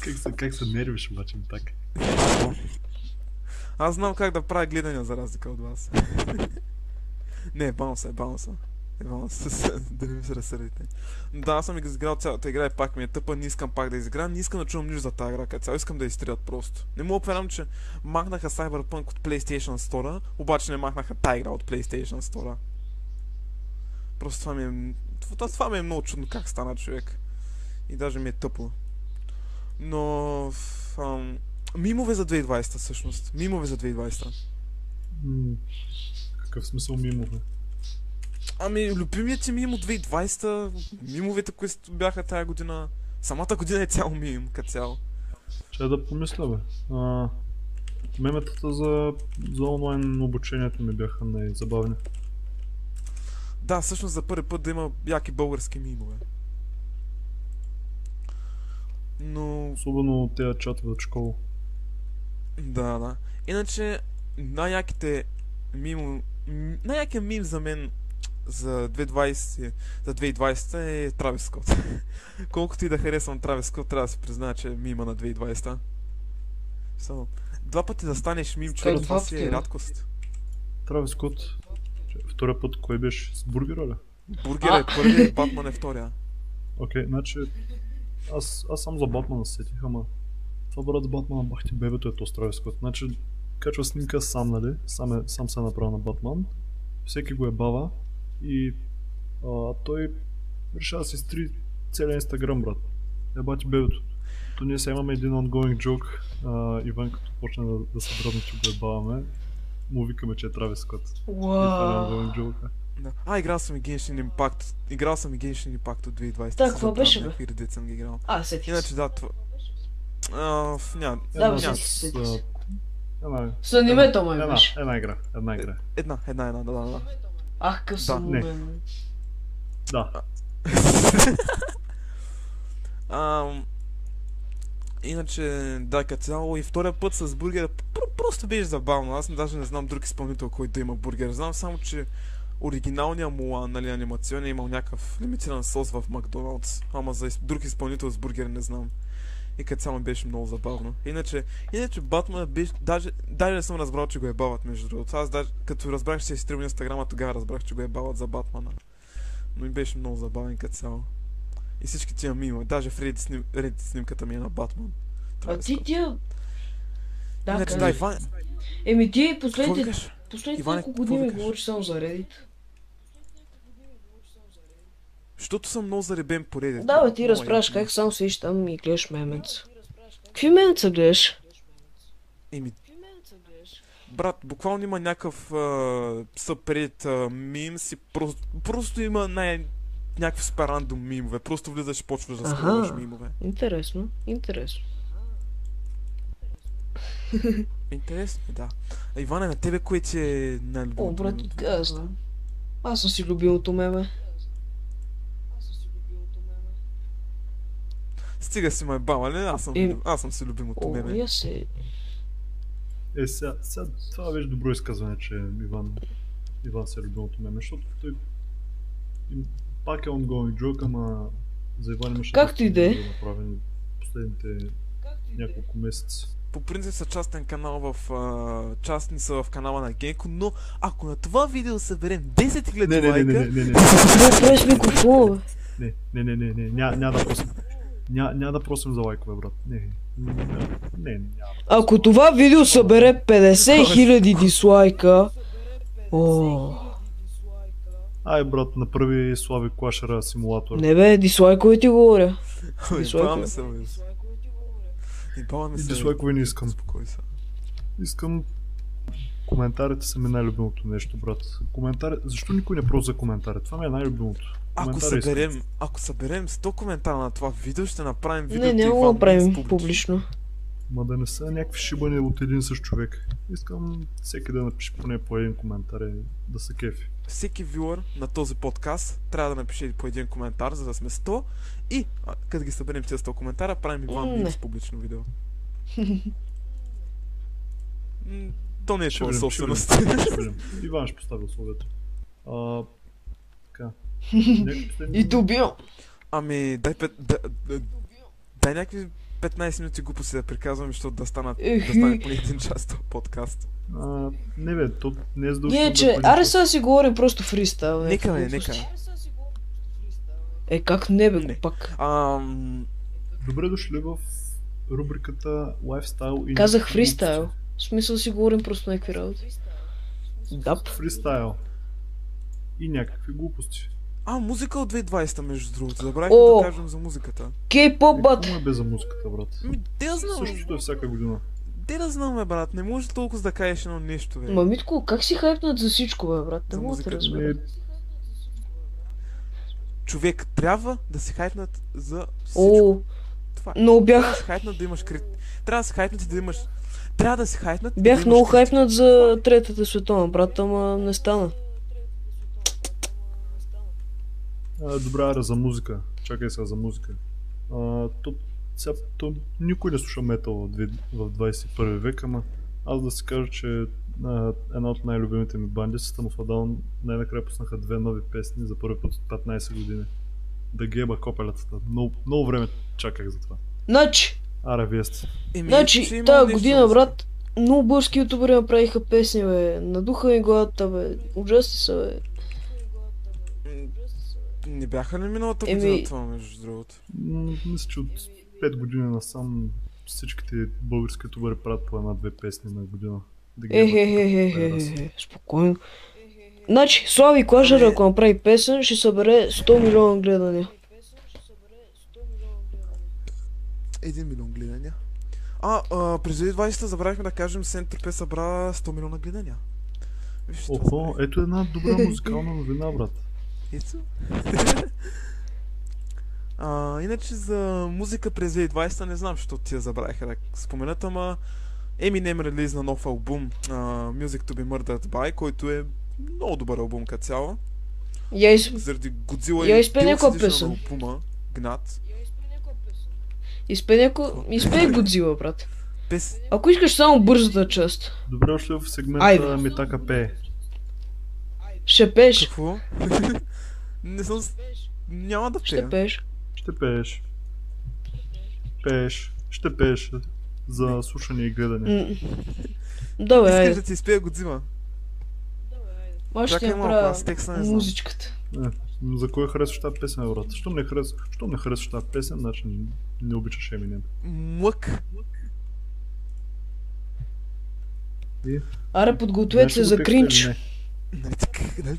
Как се, как се нервиш обаче така? Аз знам как да правя гледания за разлика от вас. не, баунса е, баунса. Е, баунса, да не ми се разсърдите. Да, аз съм изиграл цялата игра и пак ми е тъпа, не искам пак да изиграя, не искам да чувам нищо за тази игра, като цяло искам да изтрият просто. Не мога повярвам, че махнаха Cyberpunk от PlayStation Store, обаче не махнаха тази игра от PlayStation Store. Просто това ми е... Това, това ми е много чудно как стана човек. И даже ми е тъпо. Но... Ам, мимове за 2020 всъщност. Мимове за 2020. М, Какъв смисъл мимове? Ами, любимият ти мим от 2020, мимовете, които бяха тази година. Самата година е цял мим, като цяло. Ще да помисля, бе. А, меметата за, за онлайн обучението ми бяха най-забавни. Да, всъщност за първи път да има яки български мимове. Но, Особено тези чатове от школа. да, да. Иначе, най-яките мимо... Най-якият мим за мен за 2020, за 2020 е Травис Скот. Колкото и да харесвам Травис Скот, трябва да се призная, че е мима на 2020. Само, два пъти да станеш мим, човек, това си е рядкост. Травис Скот. Втория път кой беше? С бургера ли? Бургер е първия и Батман е втория. Окей, значи аз, аз съм за Батмана се сетих, ама това брат с Батмана бах ти бебето е то с Травис Скот. Значи качва снимка сам, нали? Сам, е, сам се е направил на Батман. Всеки го е бава и а, той решава да си стри целия инстаграм, брат. Е бати бебето. То ние сега имаме един ongoing joke. А, Иван като почне да, да се дръбне, че го е баваме, му викаме, че е Травис Скот. И това е ongoing joke. Да. А, играл съм и Genshin Impact. Играл съм и Genshin Impact от 2020. Так, Се какво беше, бе? Някакви редит съм ги играл. А, сетих се. Иначе да, това... А, няма. Да, бе, сетих се, с, анимето май една, беше. една игра, една игра. Една, една, една, да, да, да. Ах, къв съм не. умен. Да, Ам, Иначе, да, като цяло и втория път с бургера пр- просто беше забавно. Аз даже не знам друг изпълнител, който да има бургер. Знам само, че оригиналният му, нали, анимационен е имал някакъв лимитиран сос в Макдоналдс. Ама за друг изпълнител с бургер не знам. И като цяло беше много забавно. Иначе, иначе Батман беше, даже, даже не съм разбрал, че го е бават между другото. Аз даже, като разбрах, че се е на инстаграма, тогава разбрах, че го е бават за Батмана. Но и беше много забавен като цяло. И всички тия мима, даже в Reddit, сним, Reddit снимката ми е на Батман. А Травис ти тия... Да, Иначе, да. Иван, Еми ти последните, последните няколко години говориш само за Reddit. Защото съм много заребен по Reddit. Да, бе, ти разправяш как само седиш там и гледаш меменца. Какви меменца гледаш? Еми, брат, буквално има някакъв съпред мимс и просто, просто има най- някакви супер рандом мимове. Просто влизаш и почваш да Аха. скриваш мимове. Интересно, интересно. Интересно, да. А Иване, на тебе кое ти е О, най-любимото брат, откъде да знам. Аз съм си любимото меме. Стига си ме баба, не? Аз съм, Им- аз съм си любимото О, меме. се... Е, сега, сега това беше добро изказване, че Иван, Иван се е любимото меме, защото той им, пак е ongoing joke, ама за Иван имаше Както и да е. направени последните няколко месеца. По принцип са частен канал в... А, частни са в канала на Генко, но ако на това видео съберем 10 000 Не, не, не, лайка... не, не, не, не, Не, не, не, не, не, не, ня, няма да просим, ня, няма да просим за лайкове, брат. Не, Не, не, няма. Ако това видео събере 50 000 дислайка... О, Ай, брат, направи Слави Клашера симулатор. не бе, дислайкове ти говоря. Ебаваме Дислайкове. И се. дислайкове не искам. Успокой се. Искам... Коментарите са ми най-любимото нещо, брат. Коментари... Защо никой не проси за коментари? Това ми е най-любимото. Ако съберем, ако съберем 100 коментара на това видео, ще направим видео. Не, да го правим публично. Ма да не са някакви шибани от един същ човек. Искам всеки да напише поне по един коментар и да се кефи. Всеки вюър на този подкаст трябва да напише по един коментар, за да сме 100. И, като ги съберем тези 100 коментара, правим Иван Не. Микс публично видео. То не е Ще твоя собственост. Иван ще постави условието. А, така. И убивам. Ами, дай, пет, да, да, дай някакви 15 минути глупости да приказвам, защото да, станат, да стане поне един час този подкаст. А, не бе, то не е задължително. Не, че, да аре сега си говорим просто фристайл. Нека, някакви бе, глупости. нека. Е, как не бе, Не. пак. Ам, Добре дошли в рубриката Lifestyle и... Казах фристайл. В смисъл си говорим просто някакви работи. Да. Фристайл. И някакви глупости. а, музика от 2020 между другото. Забравих О! да кажем за музиката. Кей-поп, бат. Какво е без за музиката, брат? Ми, де да знам. Същото е всяка година. Де да знам, бе, брат. Не може толкова да кажеш едно нещо, бе. Мамитко, как си хайпнат за всичко, бе, брат? Не мога да те разбера. Не, Човек трябва да се хайпнат за всичко. О, Това е. много Трябва да бях, се хайпнат да имаш крит. Трябва да се хайпнат и да имаш... Трябва да се хайпнат да бях много критика. хайпнат за третата световна, брат, ама не стана. а, добре, аре, за музика. Чакай сега за музика. А, то, сега, то, никой не слуша метал в, в 21 век, ама аз да си кажа, че а, една от най-любимите ми банди, System of Down, най-накрая пуснаха две нови песни за първи път от 15 години. Да геба копелецата. Много, много време чаках за това. Значи, Аре, вие сте. Еми, значи, тази година, брат, много български ютубери направиха песни, бе. Надуха ми главата, бе. Ужасни са, бе. Не бяха ли миналата Еми- година това, между другото? Мисля, че от 5 години насам всичките български ютубери правят по една-две песни на година. Да ги Е, ебат е, е, е, като е, перас. е, е, спокойно. Значи, Слави Клажер, Ами- ако направи песен, ще събере 100 милиона гледания. Един милион гледания. А, а през 2020 забравихме да кажем, Сентропе събра 100 милиона гледания. Виж, Охо, ето една добра музикална новина, брат. Ето. а, иначе за музика през 2020 не знам, защото ти я забравиха да споменат, ама Eminem релизна нов албум uh, Music to be Murdered By, който е много добър албум като цяло. Я, из... Заради Годзила и Deluxe някоя песен. албума, Гнат. Изпей няко... изпей Годзила, брат. Пес... Ако искаш само бързата част, Добре дошли в сегмента Айде. Митака пее. ще пееш. Какво? не съм... Няма да Ще пея. пееш. Ще пееш. Пееш. Ще пееш. За слушане и гледане. Бе, Искаш айде. да ти изпея Годзила? Аз ще не знам. музичката. Е, но за кой харесваш тази песен, брат? Щом не, харес... Щом не харесваш тази песен, значи не обичаш Eminem? Млък. Аре, подгответе се за кринч. Нали така. Нали?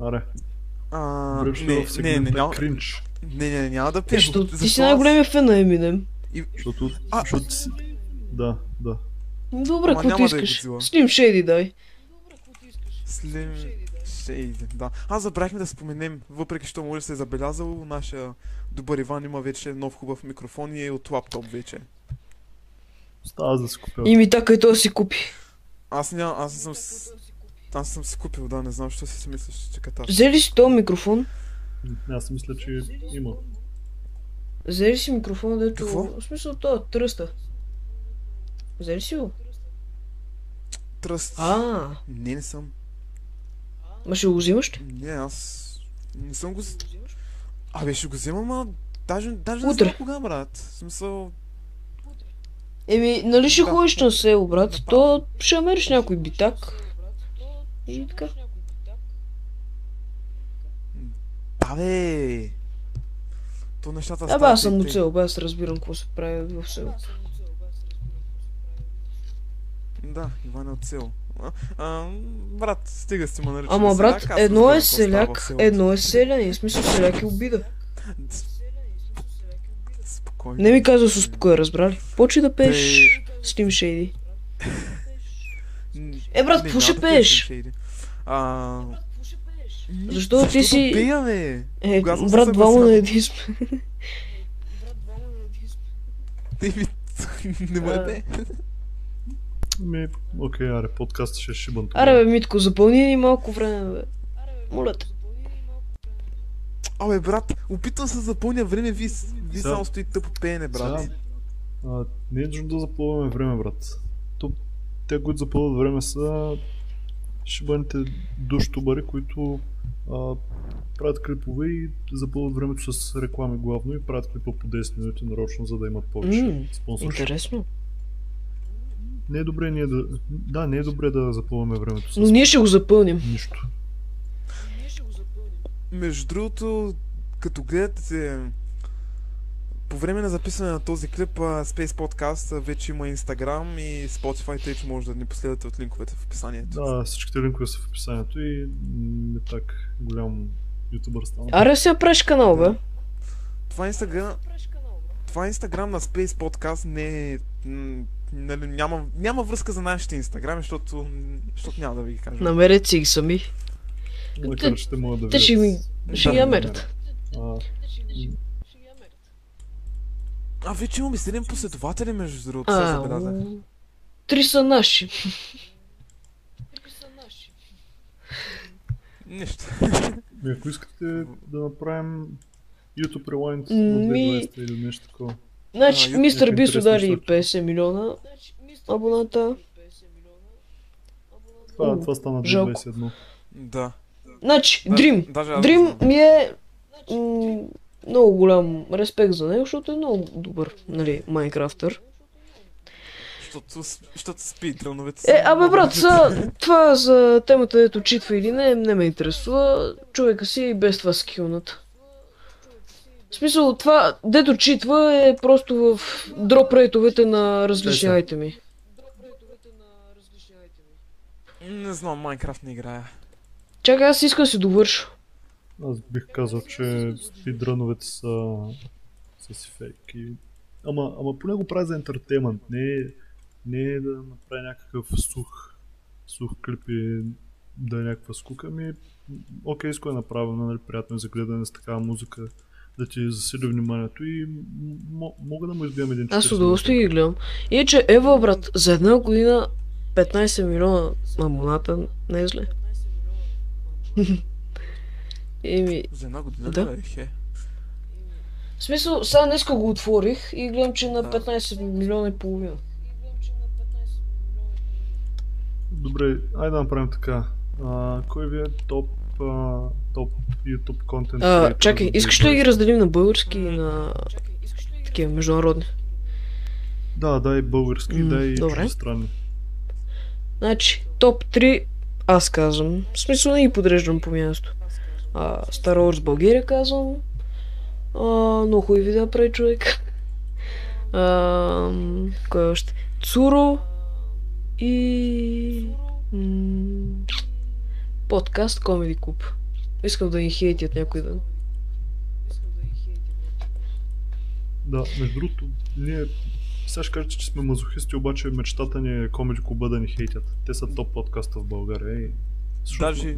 Аре. Не, не, не, няма... кринч. Не, не, няма да пиеш. Ти си най-големия фен на Eminem. Защото... Защото си... Да, да. Добре, каквото е искаш. Слим Шейди дай. Слим... 61, е да. Аз забравихме да споменем, въпреки що може да се е забелязал, нашия добър Иван има вече нов хубав микрофон и е от лаптоп вече. Става да си купя. И ми така и то си купи. Аз няма, аз не съм... Аз съм си купил, да, не знам, що си си мислиш, че каташ. Взели ли си този микрофон? Аз мисля, че има. Взели ли си микрофон, дето... Какво? В смисъл това, е тръста. Взели ли си го? Тръст. А. Не, не съм ма ще го взимаш ли? Не, аз не съм го... Абе, ще го вземам, ама даже, даже не Утре. знам кога, брат. В смисъл... Еми, нали ще Да. ходиш на село, брат? То ще намериш някой битак. И така. Абе! То нещата Абе, стават аз съм тъй. село, бе, аз разбирам какво се прави в селото. Да, Иван е от село. А, брат, стига си ме нарича. Ама брат, аз едно е селяк, едно е селянин, в смисъл селяк е обида. Спокойно. Не ми казва с успокоя, разбрали? Почи да пееш с Тим Шейди. М, Е, брат, какво ще пееш? Shady. А... Защо ти си- Пея, бе? Е, Кога съм се брат, двама на един сме. Не ми... Ми, окей, аре, подкаст ще шибан. Аре, бе, Митко, запълни ни малко време, бе. Моля те. Абе, брат, опитвам се да запълня време, ви, ви Сега- само стоите тъпо пеене, брат. Сега, а, не е нужно да запълваме време, брат. То, те, които запълват време са шибаните душтубари, които а, правят клипове и запълват времето с реклами главно и правят клипа по 10 минути нарочно, за да имат повече М, спонсоршип. Интересно. Не е добре ние да... Да, не е добре да запълваме времето с Но ние ще го запълним. нищо. Между другото, като гледате по време на записване на този клип, а, Space Podcast вече има Instagram и Spotify, тъй че може да ни последвате от линковете в описанието. Да, всичките линкове са в описанието и не так голям ютубър стана. Аре, сега правиш канал, бе. Това Instagram, това Instagram на Space Podcast не е... Нали, няма, няма връзка за нашите Инстаграми, защото, защото няма да ви ги кажа. Намерете си ги сами. Макар, че те могат да Те ще ми... Ще Да, ги намерят. А, вече имаме 7 последователи, между другото, се забелязах. Три са наши. Нищо. Ми, ако искате да направим YouTube Rewind на 2020 или нещо такова. Значи, А, мистер Бис удари неща. 50 милиона абоната. Това, това стана жалко. 2021. Да. Значи, Да, Дрим. Дрим ми е м, много голям респект за него, защото е много добър, нали, Майнкрафтър. Защото, с- защото спидрановете Е, абе брат, са, това за темата дето читва или не, не ме интересува. Човека си е и без това скилнат. В смисъл, това, дето читва е просто в дроп рейтовете на различни Те са. айтеми. Не знам, Майнкрафт не играя. Чакай, аз искам да си довърша. Аз бих казал, че спидръновете са, са си фейк. И... Ама, ама поне го прави за ентертеймент. Не, е- не е да направи някакъв сух, сух клип и да е някаква скука. Ами, окей, с кое е направено, нали, приятно е за гледане с такава музика, да ти засили вниманието и м- мога да му избием един Аз с 40 удоволствие ги гледам. Иначе, ева брат, за една година 15 милиона абоната не е зле. Еми, За една година Да. бе, хе? в смисъл, сега днеска го отворих и гледам, че е на Да. 15 милиона и половина. Добре, айде да направим така. А, кой ви е топ, топ YouTube контент? А, чакай, искаш ли да ги 2020? разделим на български и на такива международни? Да, дай български, М, дай добре. чуждестранни. Значи, топ 3 аз казвам. В смисъл не ги подреждам по място. А, Star Wars България казвам. А, много хубави видеа прави човек. А, кой още? Цуро и... м, подкаст Comedy Club. Искам да ни хейтят някой ден. Да, между другото, ние сега ще кажете, че сме мазохисти, обаче мечтата ни е Comedy Club да ни хейтят. Те са топ подкаста в България и... Даже...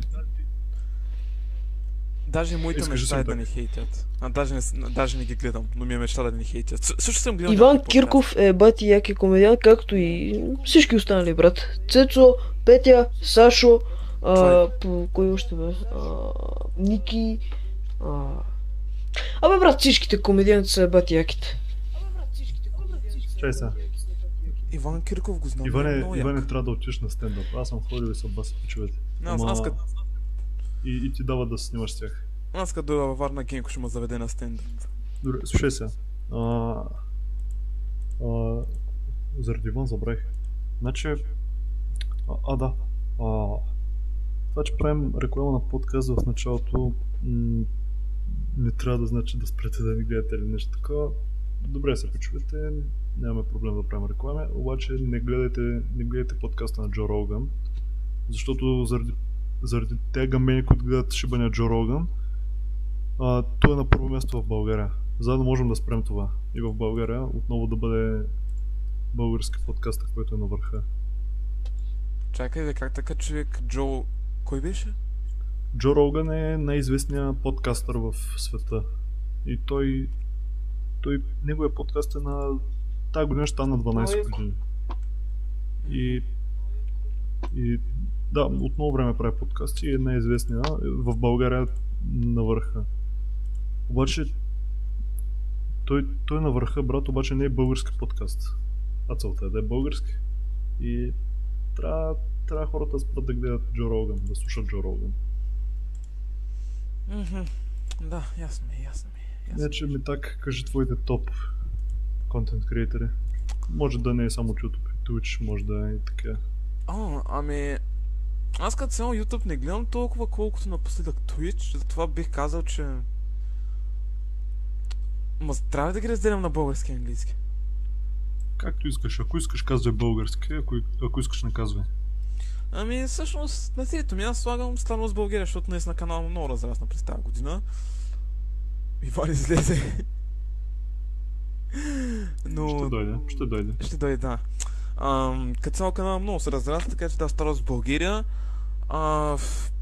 Даже моята Искаш да мечта е да ни хейтят. А даже не, даже не ги гледам, но ми е мечта да ни хейтят. С- Също съм гледал Иван Кирков е бати яки комедиант, както и всички останали, брат. Цецо, Петя, Сашо, а, е. по, кой още бе? А, Ники. А... Абе, брат, всичките комедианти са бати яките. Чай сега. Иван Кирков го знам. Иване, много Иване трябва да отиш на стендъп. Аз съм ходил и съм баси пичовете. Не, Аз, аз, като, И, и ти дава да снимаш с тях. аз като дойда във Варна Генко ще ме заведе на стендъп. Добре, слушай сега. А, а, заради Иван забравих. Значи, а, а да. А, това, че правим реклама на подкаст в началото, не трябва да значи да спрете да ни гледате или нещо такова. Добре се почувате, нямаме проблем да правим реклами, обаче не гледайте, не гледайте подкаста на Джо Роган, защото заради, заради тези гамени, които гледат шибания Джо Роган, а, той е на първо място в България. За да можем да спрем това. И в България отново да бъде български подкаст, който е на върха. Чакай, как така човек Джо... Кой беше? Джо Роган е най-известният подкастър в света. И той... Той... Неговия подкаст е на... Тая година ще стана 12 Ой. години. И... И... Да, от много време прави подкасти и е най-известният. В България на върха. Обаче... Той, той е на върха, брат, обаче не е български подкаст. А целта е да е български. И трябва, трябва хората спрат да гледат Джо Роган, да слушат Джо Роган. Мгм. Да, ясно ми, е, ясно ми. е. Иначе ми так, кажи твоите топ контент креатори. Може да не е само YouTube и Twitch, може да е и така. О, ами... Аз като цяло YouTube не гледам толкова колкото напоследък Twitch, затова бих казал, че... Ма трябва да ги разделям на български и английски? Както искаш, ако искаш казвай български, ако, ако искаш не казвай. Ами, всъщност, на трето място слагам странно с България, защото наистина канал много разрасна през тази година. И вали излезе. Но... Ще дойде, ще дойде. Ще дойде, да. Ам, като цяло канал много се разрасна, така че да стара с България. А,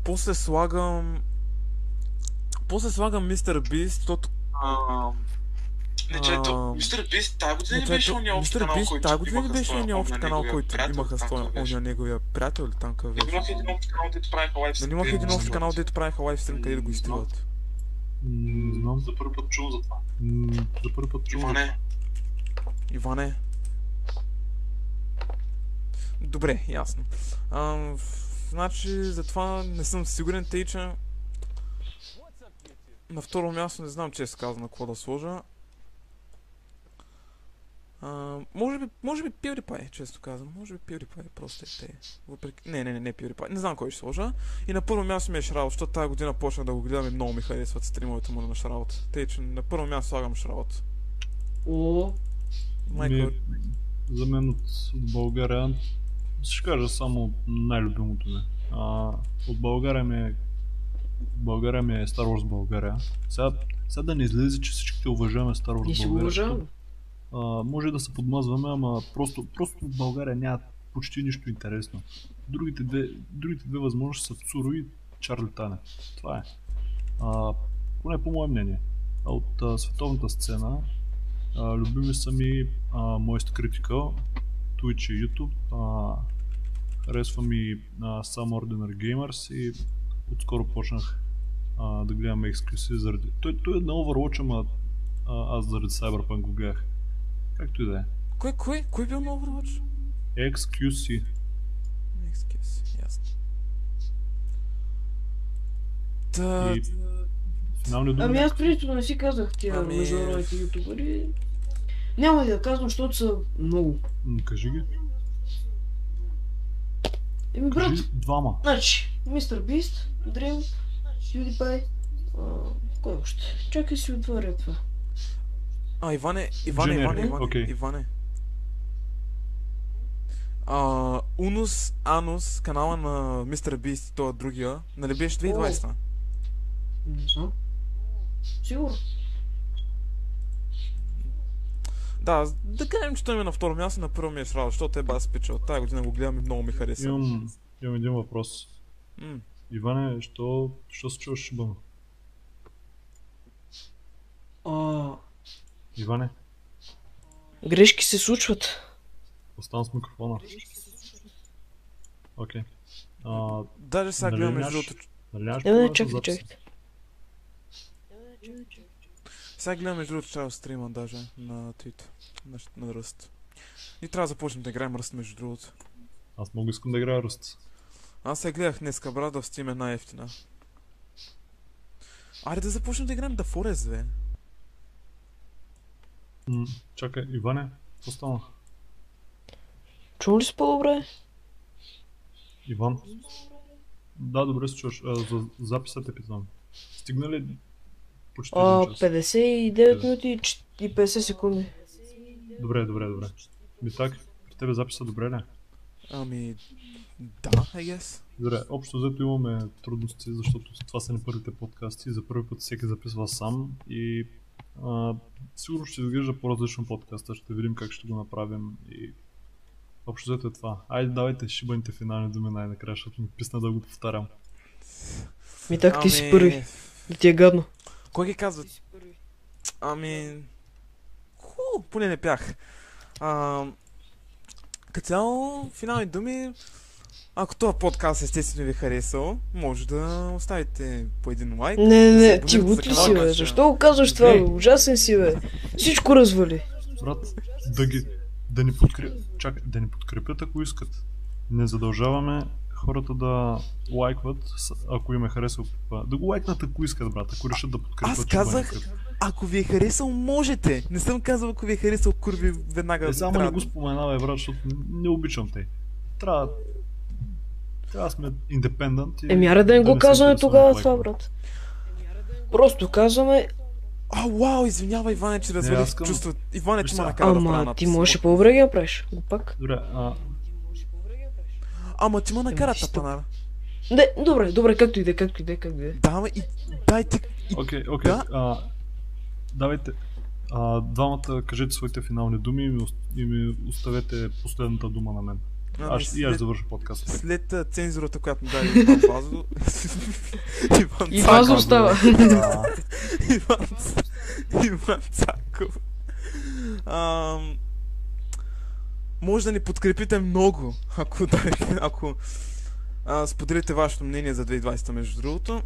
после слагам... После слагам Мистер Бист, защото... Ам, Не, че ето, Мистер Бист, тази година Не, беше ония общ канал, който тази година имаха беше ония общ канал, който имаха своя оня неговия приятел или там Нали беше? имах един общ канал, дето правиха лайв Нали имах един общ канал, дето правиха лайвстрим, къде да го изтриват? Не знам. За първи път чувам за това. За първи път чувам. Иване, Иване. Добре, ясно. Значи, затова не съм сигурен, тъй че... На второ място не знам, че се казва на какво да сложа. А, може би, може би PewDiePie, често казвам. Може би PewDiePie просто е те. Въпреки... Не, не, не, не PewDiePie. Не знам кой ще сложа. И на първо място ми е Шраут, защото тази година почнах да го гледам и много ми харесват стримовете му на Шраут. Тъй, че на първо място слагам Шраут. О, Майко, Ми, за мен от, от България ще кажа само най-любимото ми. А, от България ми е България ми е Star Wars България. Сега, сега да не излезе, че всичките уважаваме Star Wars ние си го България. уважаваме. А, може да се подмазваме, ама просто, просто в България няма почти нищо интересно. Другите две, другите две възможности са Цуро и Чарли Тане. Това е. А, поне по мое мнение. А от а, световната сцена, а, любими са ми а, Moist Critical, Twitch и YouTube. А, харесва ми а, Some Ordinary Gamers и отскоро почнах а, да гледам ексклюсив заради... Той, той е на Overwatch, ама аз заради Cyberpunk го гледах. Както и да е. Кой, кой, кой бил на Overwatch? XQC. Excuse, ясно. Та... И финални думи. Ами аз принципно не си казах тия Ами- международните ютубъри. Няма да казвам, защото са много. Кажи ги. Еми брат, Кажи двама. значи, Мистер Бист, Дрим, PewDiePie, кой още? Чакай си отворя това. А, Иване, Иване, Generic, Иване, Иване. Иване. А, Унус, Анус, канала на Мистер Бист, това другия, нали беше 2020? Не знам. Сигурно. Да, да кажем, че той ми е на второ място, на първо ми е сразу, защото е бас пича. От тази година го гледам и много ми хареса. Имам, имам един въпрос. М. Иване, що, що се чуваш шибано? А, Иване, грешки се случват. остана с микрофона. Окей. А, Даже сега Нали гледам между другото, нали нямаш Не, проблем не, с чакай, записа? чакай. сега гледам между другото чао стрима даже на твит, на, на Ръст. И трябва да започнем да играем Ръст между другото. Аз много искам да играя Ръст. Аз се гледах днеска, брат, да в Steam е най-ефтина. Айде да започнем да играем да Forest, бе. М, чакай, Иване, какво стана? Чул ли си по-добре? Иван? Да, добре се чуваш. А, за записа те питам. Стигна ли Почти А, един час. 59 минути и ч- и 50 секунди. Добре, добре, добре. Ми так, при тебе записа добре ли? Ами, да, I guess. Добре, общо взето имаме трудности, защото това са не първите подкасти. За първи път всеки записва сам и а, сигурно ще изглежда по-различно подкаста. Ще видим как ще го направим и общо взето е това. Айде давайте шибаните финални думи най-накрая, защото ми писна да го повтарям. Ми так ти си Ами, първи. Да ти е гадно. Кой ги казва? Ами... Ху, поне не пях. А, като цяло, финални думи, ако този подкаст естествено ви е харесал, може да оставите по един лайк. Не, не, не, ти за ли си, бе? Защо го казваш това, бе? Ужасен си, бе. Всичко развали. Брат, да ги... Да ни подкрепят, чакай, да ни подкрепят ако искат. Не задължаваме хората да лайкват, ако им е харесал. Да го лайкнат ако искат, брат, ако решат да подкрепят. Аз ще казах, ако ви е харесал, можете. Не съм казал, ако ви е харесал, курви, веднага Е, само не го споменавай, брат, защото не, не обичам те. Трябва... Трябва да сме индепендент и... Еми, аре да не не го казваме тогава това, брат. Просто казваме, А, вау, извинявай, Иване, че развалих аз искам- чувството. Иване, че ме накара да правя ама ти можеш и по-добре ги направиш. Глупак. Добре, а, Ама ти ме накара ти си тапанара. Не, добре, добре, както и да, е, както и да, е, както и да. Да, ме и дайте... Окей, окей. Да? а, Давайте, а, двамата кажете своите финални думи и ми, ост- и ми оставете последната дума на мен. Ами, Аз, и аз след, завърша подкаста. след а, цензурата, която ми даде Иван Вазо... Иван Цаков. Вазо остава. Иван, Иван Цаков. Ам, може да ни подкрепите много, ако, да, ако а, споделите вашето мнение за 2020 между другото.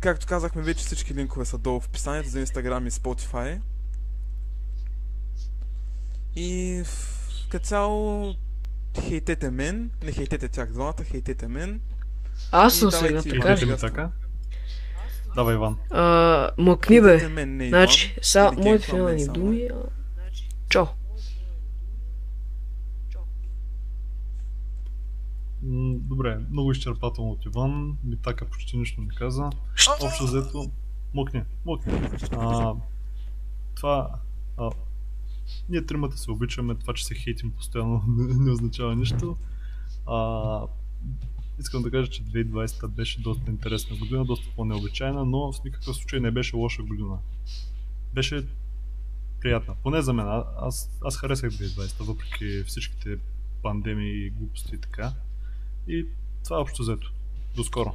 Както казахме вече всички линкове са долу в описанието за Instagram и Spotify. И като цяло хейтете мен, не хейтете тях двамата, хейтете мен. Аз съм сега, така ли? така? Давай, Иван. А, Мъкни бе. Хейтете мен, не Иван. Значи, са, моите финални думи. М, Добре, много изчерпателно от Иван. Митака почти нищо не каза. Общо взето, мокне, мокне. А, това, а, ние тримата се обичаме, това, че се хейтим постоянно не, не означава нищо. А, искам да кажа, че 2020 беше доста интересна година, доста по-необичайна, но в никакъв случай не беше лоша година. Беше приятна, поне за мен. Аз, аз харесах 2020, въпреки всичките пандемии и глупости и така. И това е общо взето. До скоро.